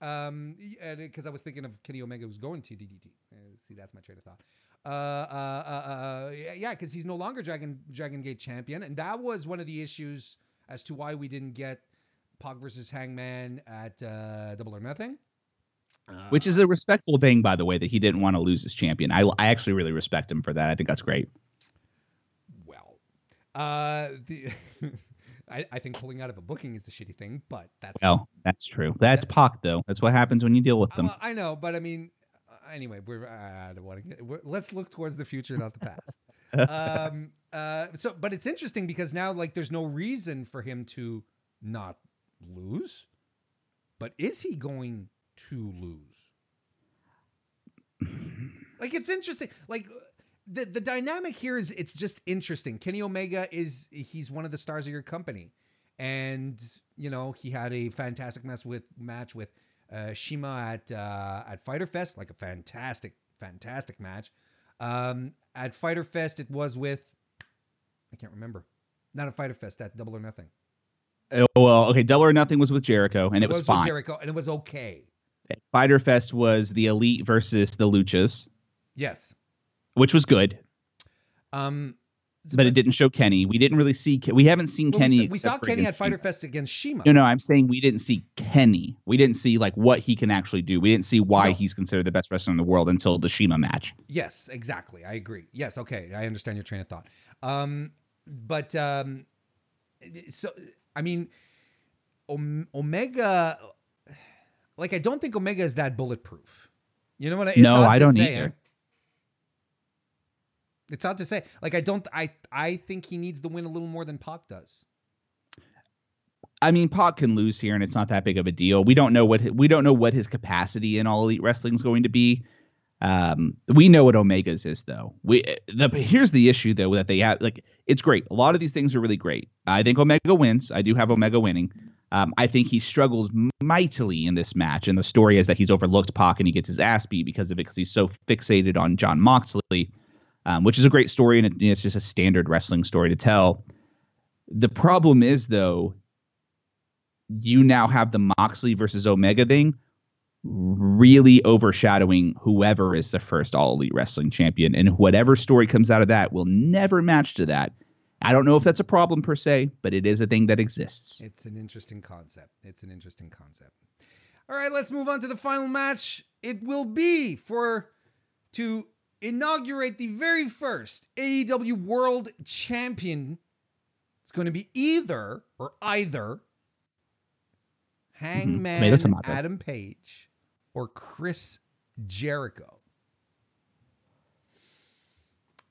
Um, because I was thinking of Kenny Omega who's going to DDT. Uh, see, that's my train of thought. Uh, uh, uh, uh, yeah, because he's no longer Dragon Dragon Gate champion, and that was one of the issues as to why we didn't get Pac versus Hangman at uh, Double or Nothing. Which is a respectful thing, by the way, that he didn't want to lose his champion. I, I actually really respect him for that. I think that's great. well, uh, the <laughs> I, I think pulling out of a booking is a shitty thing, but that's Well, that's true. That's Pac, though. That's what happens when you deal with them. Uh, I know, but I mean, uh, anyway, we're I don't want to get. Let's look towards the future, not the past. <laughs> um. Uh. So, but it's interesting because now, like, there's no reason for him to not lose. But is he going to lose? <sighs> Like, it's interesting. Like. The, the dynamic here is it's just interesting. Kenny Omega is he's one of the stars of your company, and you know he had a fantastic mess with match with uh, CIMA at uh, at Fyter Fest, like a fantastic, fantastic match. Um, at Fyter Fest, it was with I can't remember, not at Fyter Fest, that Double or Nothing. Oh, well, okay. Double or Nothing was with Jericho, and it, was, with fine. Jericho, and it was okay. Fyter Fest was the Elite versus the Luchas, Yes. which was good, Um, but it didn't show Kenny. We didn't really see. We haven't seen well, Kenny. We, saw- we saw Kenny at Fighter CIMA. Fest against CIMA. No, no, I'm saying we didn't see Kenny. We didn't see like what he can actually do. We didn't see why No. he's considered the best wrestler in the world until the CIMA match. Yes, exactly. I agree. Yes, okay. I understand your train of thought. Um, but um, so I mean, Omega, like I don't think Omega is that bulletproof. You know what? I, it's No, I don't say, either. It's hard to say. Like I don't. I I think he needs the win a little more than Pac does. I mean, Pac can lose here, and it's not that big of a deal. We don't know what we don't know what his capacity in all elite wrestling is going to be. Um, we know what Omega's is though. We the here's the issue though that they have like it's great. A lot of these things are really great. I think Omega wins. I do have Omega winning. Um, I think he struggles mightily in this match, and the story is that he's overlooked Pac and he gets his ass beat because of it because he's so fixated on Jon Moxley, um, which is a great story and it, it's just a standard wrestling story to tell. The problem is though, you now have the Moxley versus Omega thing really overshadowing whoever is the first All Elite Wrestling champion, and whatever story comes out of that will never match to that. I don't know if that's a problem per se, but it is a thing that exists. It's an interesting concept. It's an interesting concept. All right, let's move on to the final match. It will be for to inaugurate the very first AEW World Champion. It's going to be either or either mm-hmm. Hangman Tomato, tomato. Adam Page or Chris Jericho.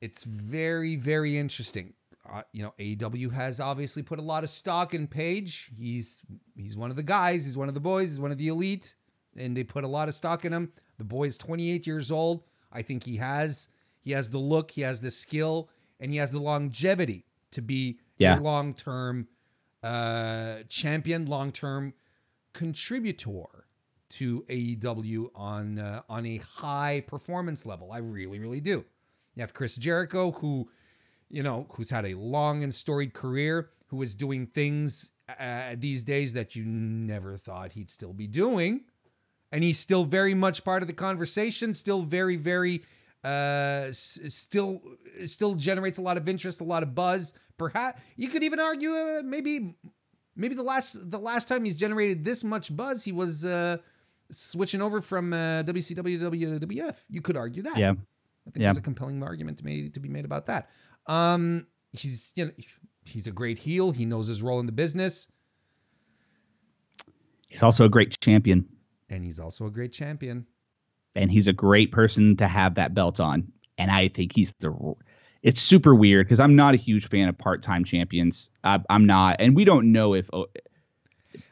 It's very, very interesting. Uh, you know, AEW has obviously put a lot of stock in Page. He's he's one of the guys. He's one of the boys. He's one of the elite, and they put a lot of stock in him. The boy is 28 years old. I think he has he has the look, he has the skill, and he has the longevity to be Yeah. a long term uh, champion, long term contributor to AEW on uh, on a high performance level. I really, really do. You have Chris Jericho, who you know, who's had a long and storied career, who is doing things uh, these days that you never thought he'd still be doing, and he's still very much part of the conversation. Still very, very, uh, s- still, still generates a lot of interest, a lot of buzz. Perhaps you could even argue uh, maybe, maybe the last the last time he's generated this much buzz, he was uh, switching over from uh, WCW to WWF. You could argue that. Yeah. I think Yeah. there's a compelling argument to, made, to be made about that. Um, he's you know he's a great heel. He knows his role in the business, He's also a great champion, and he's also a great champion. and he's a great person to have that belt on. And I think he's the. It's super weird because I'm not a huge fan of part-time champions. I, I'm not, and we don't know if.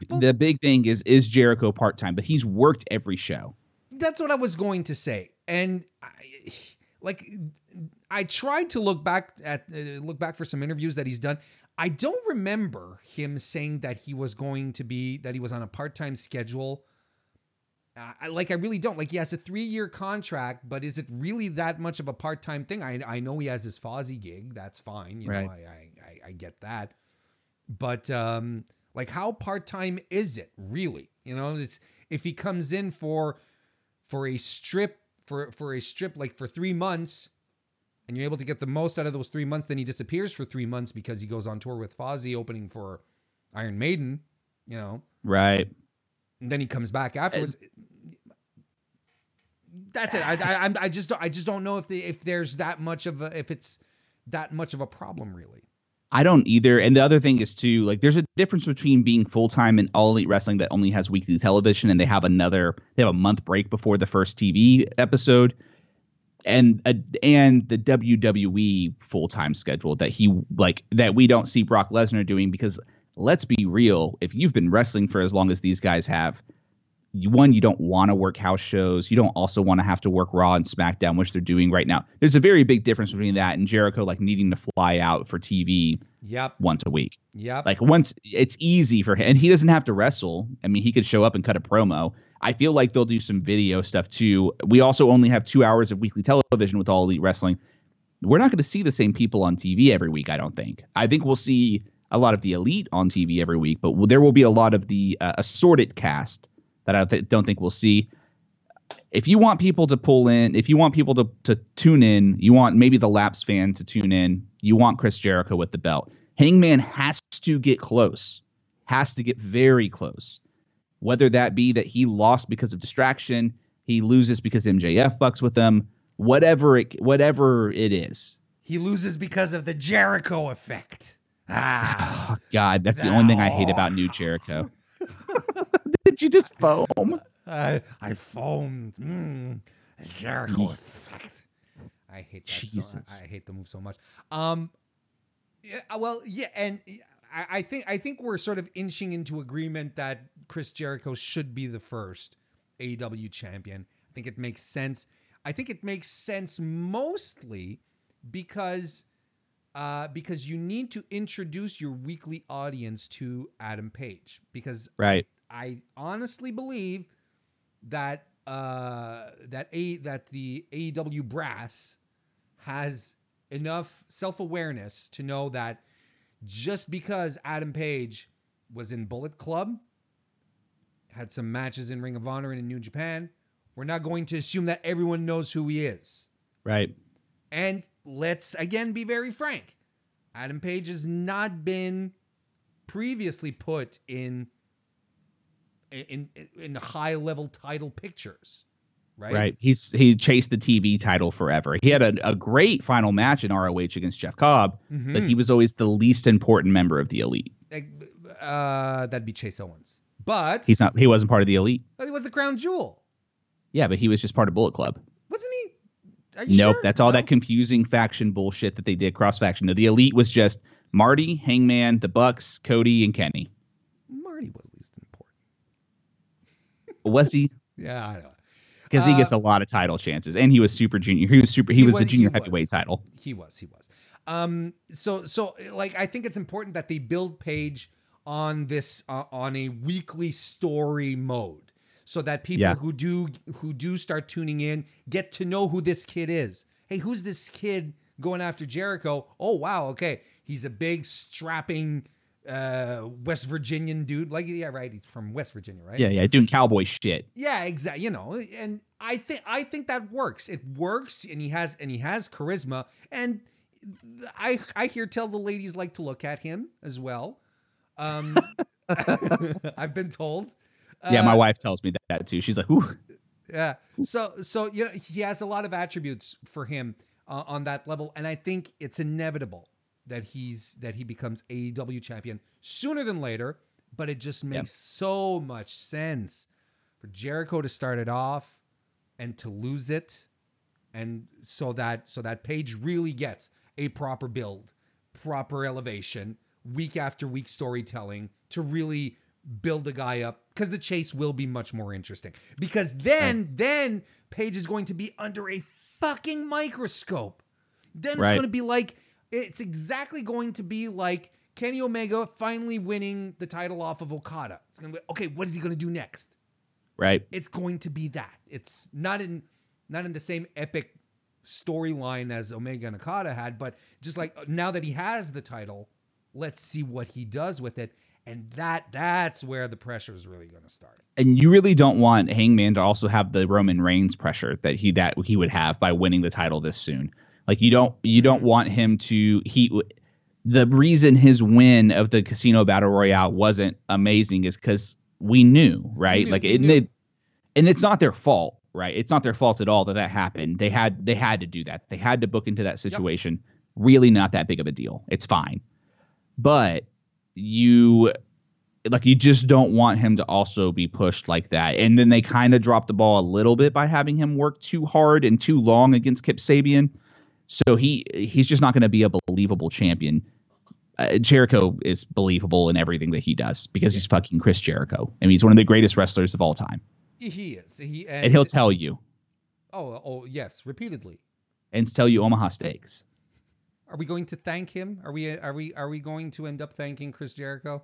Oh, the big thing is is Jericho part-time, but he's worked every show. That's what I was going to say, and I, like I tried to look back at uh, look back for some interviews that he's done. I don't remember him saying that he was going to be that he was on a part time schedule. Uh, I like I really don't like he has a three year contract, but is it really that much of a part time thing? I I know he has his Fozzy gig, that's fine, you Right. know, I I I get that, but um, like how part time is it really? You know, it's if he comes in for for a strip for for a strip like for three months and you're able to get the most out of those three months then he disappears for three months because he goes on tour with Fozzy opening for Iron Maiden you know Right. and then he comes back afterwards that's it I, I I'm- just I just don't know if the if there's that much of a if it's that much of a problem really I don't either. And the other thing is too, like there's a difference between being full time in all elite wrestling that only has weekly television and they have another they have a month break before the first TV episode. And uh, and the WWE full time schedule that he like that we don't see Brock Lesnar doing because let's be real, if you've been wrestling for as long as these guys have, you, one, you don't want to work house shows. You don't also want to have to work Raw and SmackDown, which they're doing right now. There's a very big difference between that and Jericho like needing to fly out for TV yep once a week. yep Like once it's easy for him, and he doesn't have to wrestle. I mean, he could show up and cut a promo. I feel like they'll do some video stuff too. We also only have two hours of weekly television with All Elite Wrestling. We're not going to see the same people on TV every week. I don't think. I think we'll see a lot of the elite on TV every week, but there will be a lot of the uh, assorted cast that I th- don't think we'll see. If you want people to pull in, if you want people to to tune in, you want maybe the Laps fan to tune in. You want Chris Jericho with the belt. Hangman has to get close, has to get very close. Whether that be that he lost because of distraction, he loses because MJF bucks with him, whatever it whatever it is. he loses because of the Jericho effect ah Oh, <laughs> God, that's the only thing I hate about New Jericho. <laughs> Did you just foam? I I foamed. Mm, Jericho effect. I hate that. Jesus. I, I hate the move so much. Um, yeah, well, yeah, and I, I think I think we're sort of inching into agreement that Chris Jericho should be the first AEW champion. I think it makes sense. I think it makes sense mostly because uh, because you need to introduce your weekly audience to Adam Page because Right. I honestly believe that uh, that a that the AEW brass has enough self awareness to know that just because Adam Page was in Bullet Club, had some matches in Ring of Honor and in New Japan, we're not going to assume that everyone knows who he is. Right. And let's again be very frank. Adam Page has not been previously put in in in high level title pictures, right? Right. He's he chased the TV title forever. He had a, a great final match in ROH against Jeff Cobb, Mhm. but he was always the least important member of the elite. Uh, that'd be Chase Owens, but He's not he wasn't part of the elite. but he was the crown jewel, Yeah, but he was just part of Bullet Club. wasn't he? Are you Nope, sure? that's all No? that confusing faction bullshit that they did cross faction. No, the elite was just Marty, Hangman, the Bucks, Cody, and Kenny. Marty was. Was he? Yeah, I know. Because he Uh, gets a lot of title chances, and he was super junior. He was super. He, He was, was- the junior he was. heavyweight title. He was. He was. Um. So so like I think it's important that they build Page on this uh, on a weekly story mode, so that people Yeah. who do who do start tuning in get to know who this kid is. Hey, who's this kid going after Jericho? Oh wow, okay, he's a big strapping uh West Virginian dude. Like yeah, right. He's from West Virginia, right? Yeah, yeah, doing cowboy shit. Yeah, exactly. You know, and I think I think that works. It works, and he has and he has charisma. And I I hear tell the ladies like to look at him as well. Um, <laughs> I've been told. yeah, my Uh, wife tells me that, too. She's like, "Ooh, Yeah. So so you know he has a lot of attributes for him uh, on that level, and I think it's inevitable that he's that he becomes AEW champion sooner than later. But it just makes so much sense for Jericho to start it off and to lose it, and so that so that Page really gets a proper build, proper elevation, week after week storytelling to really build the guy up because the chase will be much more interesting because then then Page is going to be under a fucking microscope. Then it's Right. going to be like it's exactly going to be like Kenny Omega finally winning the title off of Okada. It's going to be okay, what is he going to do next? right." It's going to be that. It's not in not in the same epic storyline as Omega and Okada had, but just like uh, now that he has the title, let's see what he does with it. And that that's where the pressure is really going to start. And you really don't want Hangman to also have the Roman Reigns pressure that he that he would have by winning the title this soon. Like you don't you don't want him to he the reason his win of the casino battle royale wasn't amazing is because we knew right? Like it, knew. it and it's not their fault right? It's not their fault at all that that happened. They had they had to do that. They had to book into that situation. Really not that big of a deal. It's fine. But you like you just don't want him to also be pushed like that. And then they kind of dropped the ball a little bit by having him work too hard and too long against Kip Sabian so he he's just not going to be a believable champion uh, Jericho is believable in everything that he does because he's fucking Chris Jericho. I mean, he's one of the greatest wrestlers of all time, He is. He and he'll tell you oh oh yes, repeatedly. and tell you Omaha steaks. Are we going to thank him? Are we are we are we going to end up thanking Chris Jericho?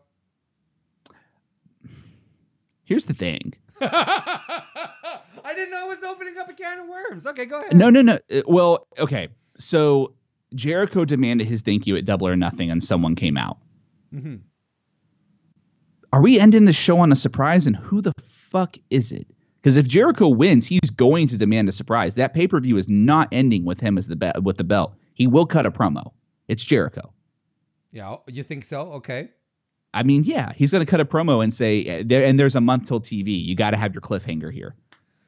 Here's the thing. <laughs> I didn't know I was opening up a can of worms. Okay, go ahead. No, no, no. uh, Well, okay. So Jericho demanded his thank you at Double or Nothing, and someone came out. Mhm. Are we ending the show on a surprise? And who the fuck is it? Because if Jericho wins, he's going to demand a surprise. That pay per view is not ending with him as the be- with the belt. He will cut a promo. It's Jericho. Yeah, you think so? Okay. I mean, yeah, he's going to cut a promo and say, uh, and there's a month till TV. You got to have your cliffhanger here.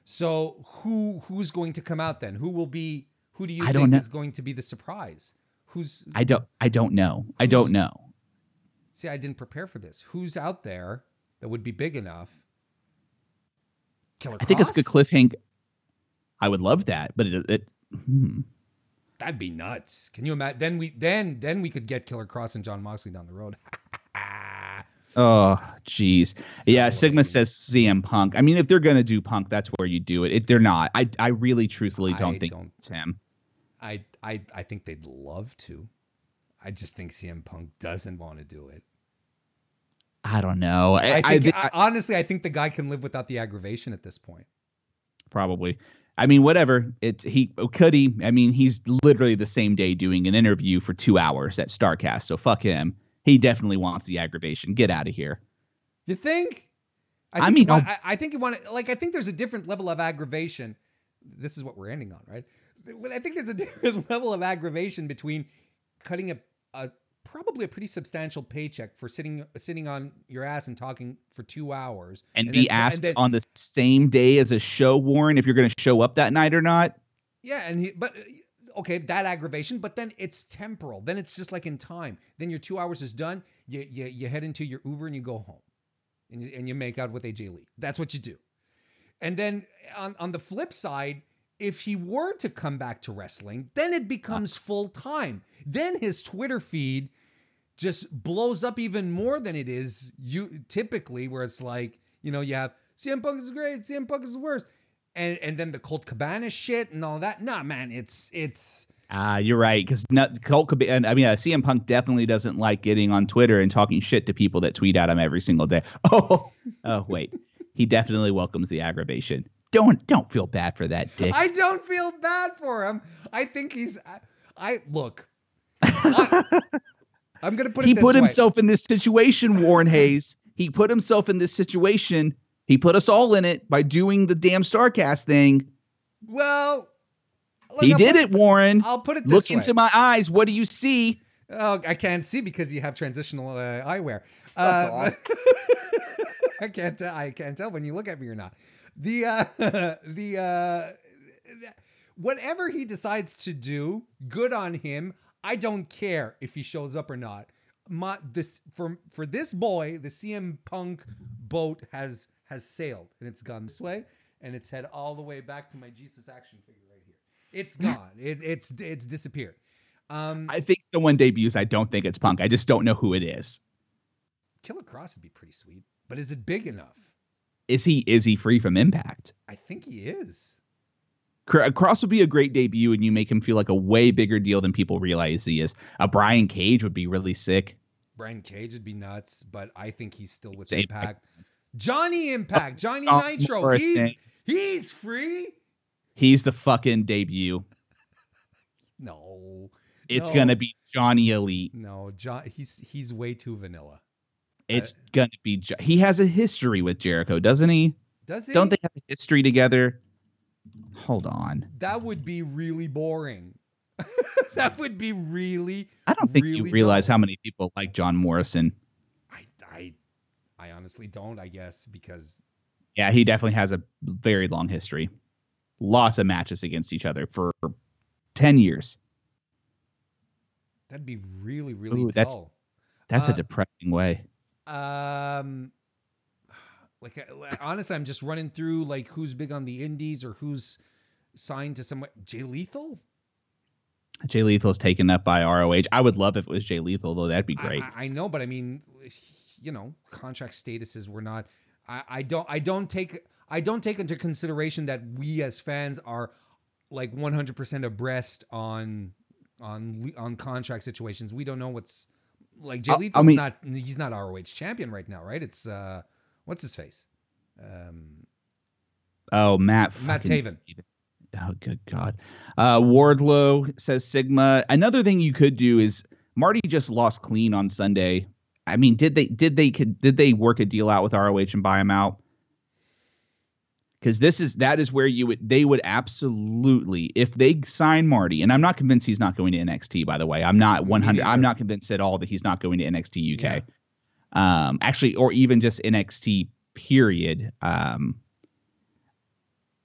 So who who's going to come out then? Who will be? Who do you I think don't know. is going to be the surprise? Who's? I don't, I don't know. I don't know. See, I didn't prepare for this. Who's out there that would be big enough? Killer. I think it's a good Kross? cliffhanger. I would love that, but it, it hmm. That'd be nuts. Can you imagine? Then we then then we could get Killer Kross and Jon Moxley down the road. <laughs> Oh, jeez. Yeah, Sigma lame. says CM Punk. I mean, if they're gonna do Punk, that's where you do it. If they're not, I I really truthfully don't I think don't- it's him. I I I think they'd love to. I just think CM Punk doesn't want to do it. I don't know. I, I I think thi- I- honestly, I think the guy can live without the aggravation at this point. probably. I mean, whatever. It he could he. I mean, he's literally the same day doing an interview for two hours at Starrcast. So fuck him. He definitely wants the aggravation. Get out of here. You think? I think mean, you want- I, I think you want to like. I think there's a different level of aggravation. This is what we're ending on, right? I think there's a <laughs> different level of aggravation between cutting a, a probably a pretty substantial paycheck for sitting sitting on your ass and talking for two hours And, And be then- and asked then- on the same day as a show, Warren, if you're going to show up that night or not. Yeah, and he, but okay, that aggravation, but then it's temporal. Then it's just like in time. Then your two hours is done. You you, you head into your Uber and you go home, and you, and you make out with AJ Lee. That's what you do. And then on on the flip side, if he were to come back to wrestling, then it becomes full time. Then his Twitter feed just blows up even more than it is you typically, where it's like you know you have CM Punk is great, CM Punk is the worst, and and then the Colt Cabana shit and all that. Nah, man, it's it's Ah, you're right. Because Colt could be, and I mean, uh, CM Punk definitely doesn't like getting on Twitter and talking shit to people that tweet at him every single day. <laughs> Oh, oh, wait, he definitely welcomes the aggravation. Don't don't feel bad for that dick. I don't feel bad for him. I think he's I, I look. I, am gonna put it he this put way. himself in this situation, Warren <laughs> Hayes. He put himself in this situation. He put us all in it by doing the damn Starrcast thing. well. look, he I'll did put it, Warren. I'll put it this Look way. into my eyes. What do you see? Oh, I can't see because you have transitional uh, eyewear. Uh, <laughs> I can't. Tell, I can't tell when you look at me or not. The uh, <laughs> the uh, whatever he decides to do, good on him. I don't care if he shows up or not. My this for for this boy, the CM Punk boat has has sailed and it's gone this way and it's head all the way back to my Jesus action figure right here. It's gone. it, it's it's disappeared. Um, I think someone debuts. I don't think it's Punk. I just don't know who it is. Killer Kross would be pretty sweet, but is it big enough? Is he is he free from impact? I think he is. Kross would be a great debut, and you make him feel like a way bigger deal than people realize he is. A Brian Cage would be really sick. Brian Cage would be nuts, but I think he's still with Same. Impact. Johnny Impact, oh, Johnny John Nitro, Morrison. he's he's free. He's the fucking debut. <laughs> No, It's No. gonna be Johnny Elite. no, John. He's he's way too vanilla. It's gonna be. He has a history with Jericho, doesn't he? Does he? Don't they have a history together? Hold on. That would be really boring. <laughs> that would be really. I don't think you Really realize dull. how many people like John Morrison. I I I honestly don't. I guess because Yeah, he definitely has a very long history. Lots of matches against each other for 10 years. that'd be really really Ooh, that's-. That's Uh, a depressing way. Um, like uh, like, honestly, I'm just running through like who's big on the indies or who's signed to someone. Jay Lethal. Jay Lethal's taken up by ROH. I would love if it was Jay Lethal, though. That'd be great. I, I know, but I mean, you know, contract statuses were not. I, I don't. I don't take. I don't take into consideration that we as fans are like 100% abreast on on on contract situations. We don't know what's like. Jay I- I mean- not. He's not ROH champion right now, right? It's uh, what's his face? Um, oh, Matt. Matt Taven. Oh, good God. Uh, Wardlow says Sigma. Another thing you could do is Marty just lost clean on Sunday. I mean, did they did they could did they work a deal out with ROH and buy him out? Because this is that is where you would they would absolutely if they sign Marty and I'm not convinced he's not going to NXT by the way. I'm not 100 I'm not convinced at all that he's not going to NXT UK um actually or even just NXT period um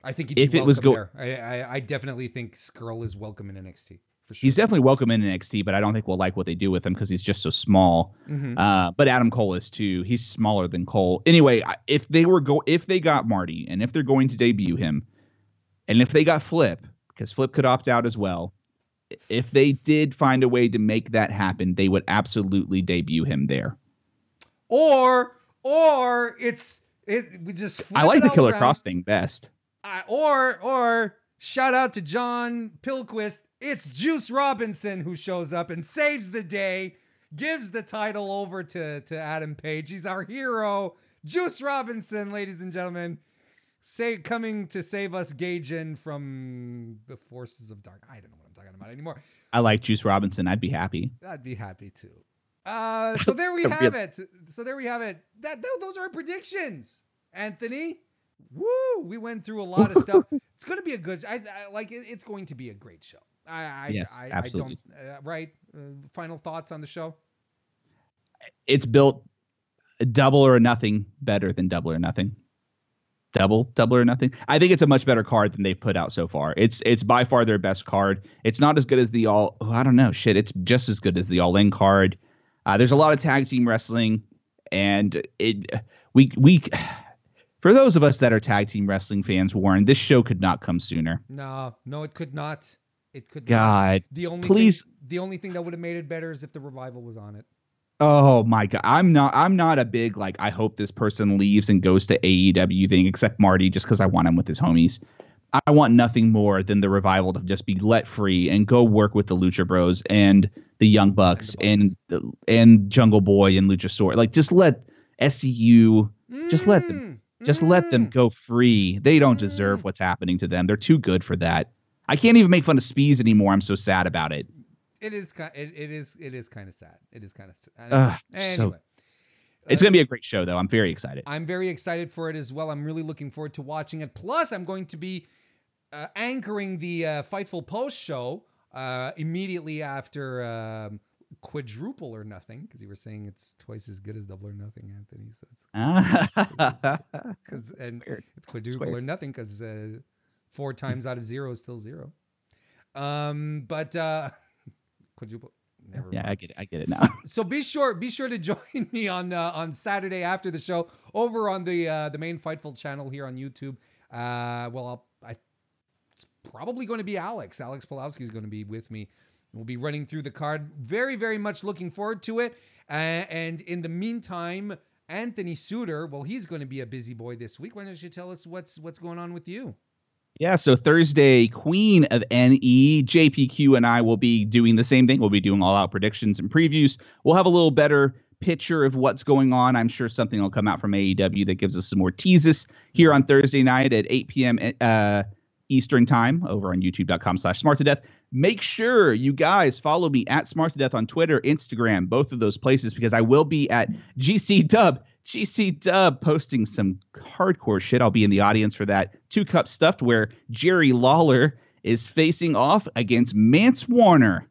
I think If it was there. I, I I definitely think Scurll is welcome in NXT sure. he's definitely welcome in NXT but I don't think we'll like what they do with him because he's just so small Mhm. Uh, but Adam Cole is too. He's smaller than Cole. Anyway, if they were go if they got Marty and if they're going to debut him, and if they got Flip, because Flip could opt out as well, if they did find a way to make that happen, they would absolutely debut him there. Or or it's it we just I like the Killer around. Kross thing best. Uh, or or shout out to John Pilquist. It's Juice Robinson who shows up and saves the day, gives the title over to to Adam Page. He's our hero, Juice Robinson, ladies and gentlemen. Say coming to save us Gaijin from the forces of dark. I don't know what I'm talking about anymore. I like Juice Robinson. I'd be happy. I'd be happy too. Uh, <laughs> so there we have it. So there we have it. That tho- those are our predictions, Anthony. Woo! We went through a lot of stuff. <laughs> It's going to be a good. I, I like it. It's going to be a great show. I, I Yes, I, absolutely. I don't. Uh, right. Uh, final thoughts on the show. It's built double or nothing better than double or nothing. Double, double or nothing. I think it's a much better card than they've put out so far. It's it's by far their best card. It's not as good as the all. Oh, I don't know. Shit, it's just as good as the all in card. Uh, there's a lot of tag team wrestling, and it we we for those of us that are tag team wrestling fans, Warren, this show could not come sooner. No, no, it could not. It could. God, The only please. Thing, the only thing that would have made it better is if the revival was on it. Oh my god, I'm not I'm not a big like I hope this person leaves and goes to AEW thing except Marty just cuz I want him with his homies. I want nothing more than the revival to just be let free and go work with the Lucha Bros and the Young Bucks And and and, Jungle Boy and Luchasaur. Like just let SCU Just let them- Mm, just let them mm. go free. They don't Mm. deserve what's happening to them. They're too good for that. I can't even make fun of Spees anymore. I'm so sad about it. It is kind. It, it is. It is kind of sad. It is kind of sad. Anyway, so- It's Uh, going to be a great show though. I'm very excited. I'm very excited for it as well. I'm really looking forward to watching it. Plus, I'm going to be uh, anchoring the uh, Fightful Post show uh, immediately after um, Quadruple or Nothing, because you were saying it's twice as good as Double or Nothing, Anthony. So it's <laughs> because and weird. it's Quadruple weird. or Nothing because uh, four times out of zero is still zero. Um, but uh, <laughs> Quadruple. Never Yeah, mind. I get it. I get it now. <laughs> So be sure be sure to <laughs> join me on uh, on Saturday after the show over on the uh, the main Fightful channel here on YouTube. Uh, well, I'll, I it's probably going to be Alex. Alex Pulowski is going to be with me. We'll be running through the card. Very very much looking forward to it. Uh, and in the meantime, Anthony Suter. Well, he's going to be a busy boy this week. Why don't you tell us what's what's going on with you? Yeah, so Thursday, Queen of NE, JPQ and I will be doing the same thing. We'll be doing all out predictions and previews. We'll have a little better picture of what's going on. I'm sure something will come out from AEW that gives us some more teases here on Thursday night at 8 p.m. Uh, Eastern time over on youtube.com slash smark to death. Make sure you guys follow me at smark to death on Twitter, Instagram, both of those places, because I will be at GC Dub. GC Dub posting some hardcore shit. I'll be in the audience for that two cup stuffed where Jerry Lawler is facing off against Mance Warner.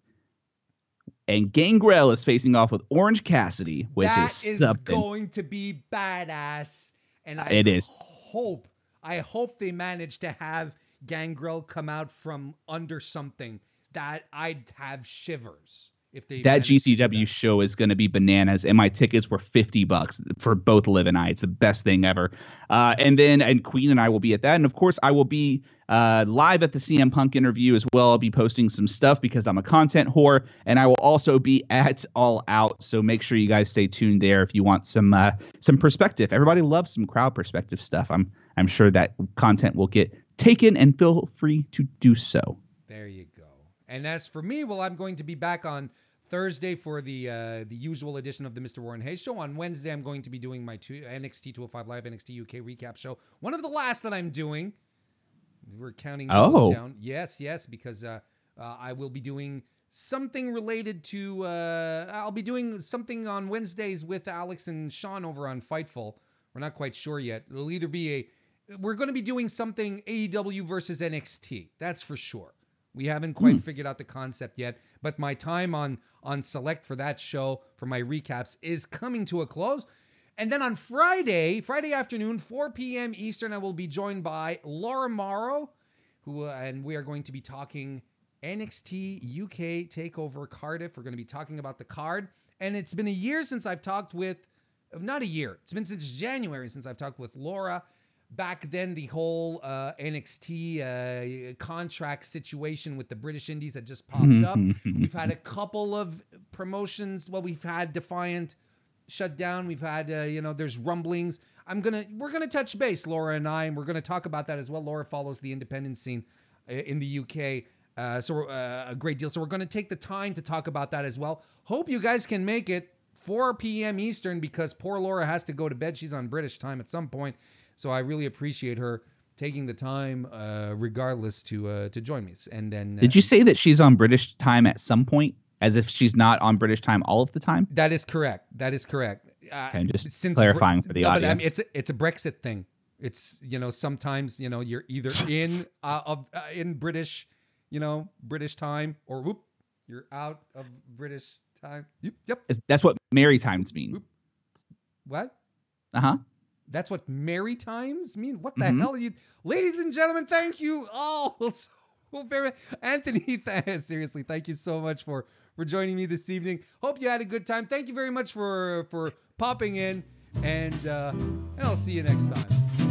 And Gangrel is facing off with Orange Cassidy, which That is is something. going to be badass. And I It is. hope, I hope they manage to have Gangrel come out from under something that I'd have shivers if they that managed to do GCW show is going to be bananas, and my tickets were fifty bucks for both Liv and I. It's the best thing ever. Uh, and then, and Queen and I will be at that, and of course, I will be uh, live at the CM Punk interview as well. I'll be posting some stuff because I'm a content whore, and I will also be at All Out. So make sure you guys stay tuned there if you want some uh, some perspective. Everybody loves some crowd perspective stuff. I'm I'm sure that content will get taken, and feel free to do so. There you go. And as for me, well, I'm going to be back on Thursday for the uh, the usual edition of the Mr. Warren Hayes show. On Wednesday, I'm going to be doing my two, NXT 205 Live NXT UK recap show. One of the last that I'm doing. We're counting Oh. down. Yes, yes, because uh, uh, I will be doing something related to. Uh, I'll be doing something on Wednesdays with Alex and Sean over on Fightful. We're not quite sure yet. It'll either be a. We're going to be doing something AEW versus NXT. That's for sure. We haven't quite figured out the concept yet, but my time on on select for that show for my recaps is coming to a close. And then on Friday, Friday afternoon, 4 p.m. Eastern, I will be joined by Laura Morrow, who uh, and we are going to be talking NXT UK Takeover Cardiff. We're going to be talking about the card, and it's been a year since I've talked with, not a year. It's been since January since I've talked with Laura, back then the whole uh, NXT uh, contract situation with the British Indies had just popped up. <laughs> We've had a couple of promotions. Well, we've had Defiant shut down. We've had uh, you know there's rumblings. I'm gonna we're gonna touch base, Laura and I, and we're gonna talk about that as well. Laura follows the independent scene uh, in the UK. Uh, so uh, a great deal. So we're going to take the time to talk about that as well. Hope you guys can make it 4 p.m. Eastern because poor Laura has to go to bed. She's on British time at some point. So I really appreciate her taking the time, uh, regardless, to uh, to join me. And then, uh, Did you say that she's on British time at some point, as if she's not on British time all of the time? that is correct. That is correct. Uh, Okay, just clarifying for the no, but, I mean, audience. it's a, it's a Brexit thing. It's you know sometimes you know you're either <laughs> in uh, of uh, in British, you know British time or whoop you're out of British time. Yep. Yep. That's what Mary times mean. Oop. What? Uh huh. That's what merry times mean. What the Mhm. hell are you, ladies and gentlemen? Thank you all <laughs> so very, Anthony. <laughs> Th- seriously, thank you so much for for joining me this evening. Hope you had a good time. Thank you very much for for popping in, and uh, and I'll see you next time.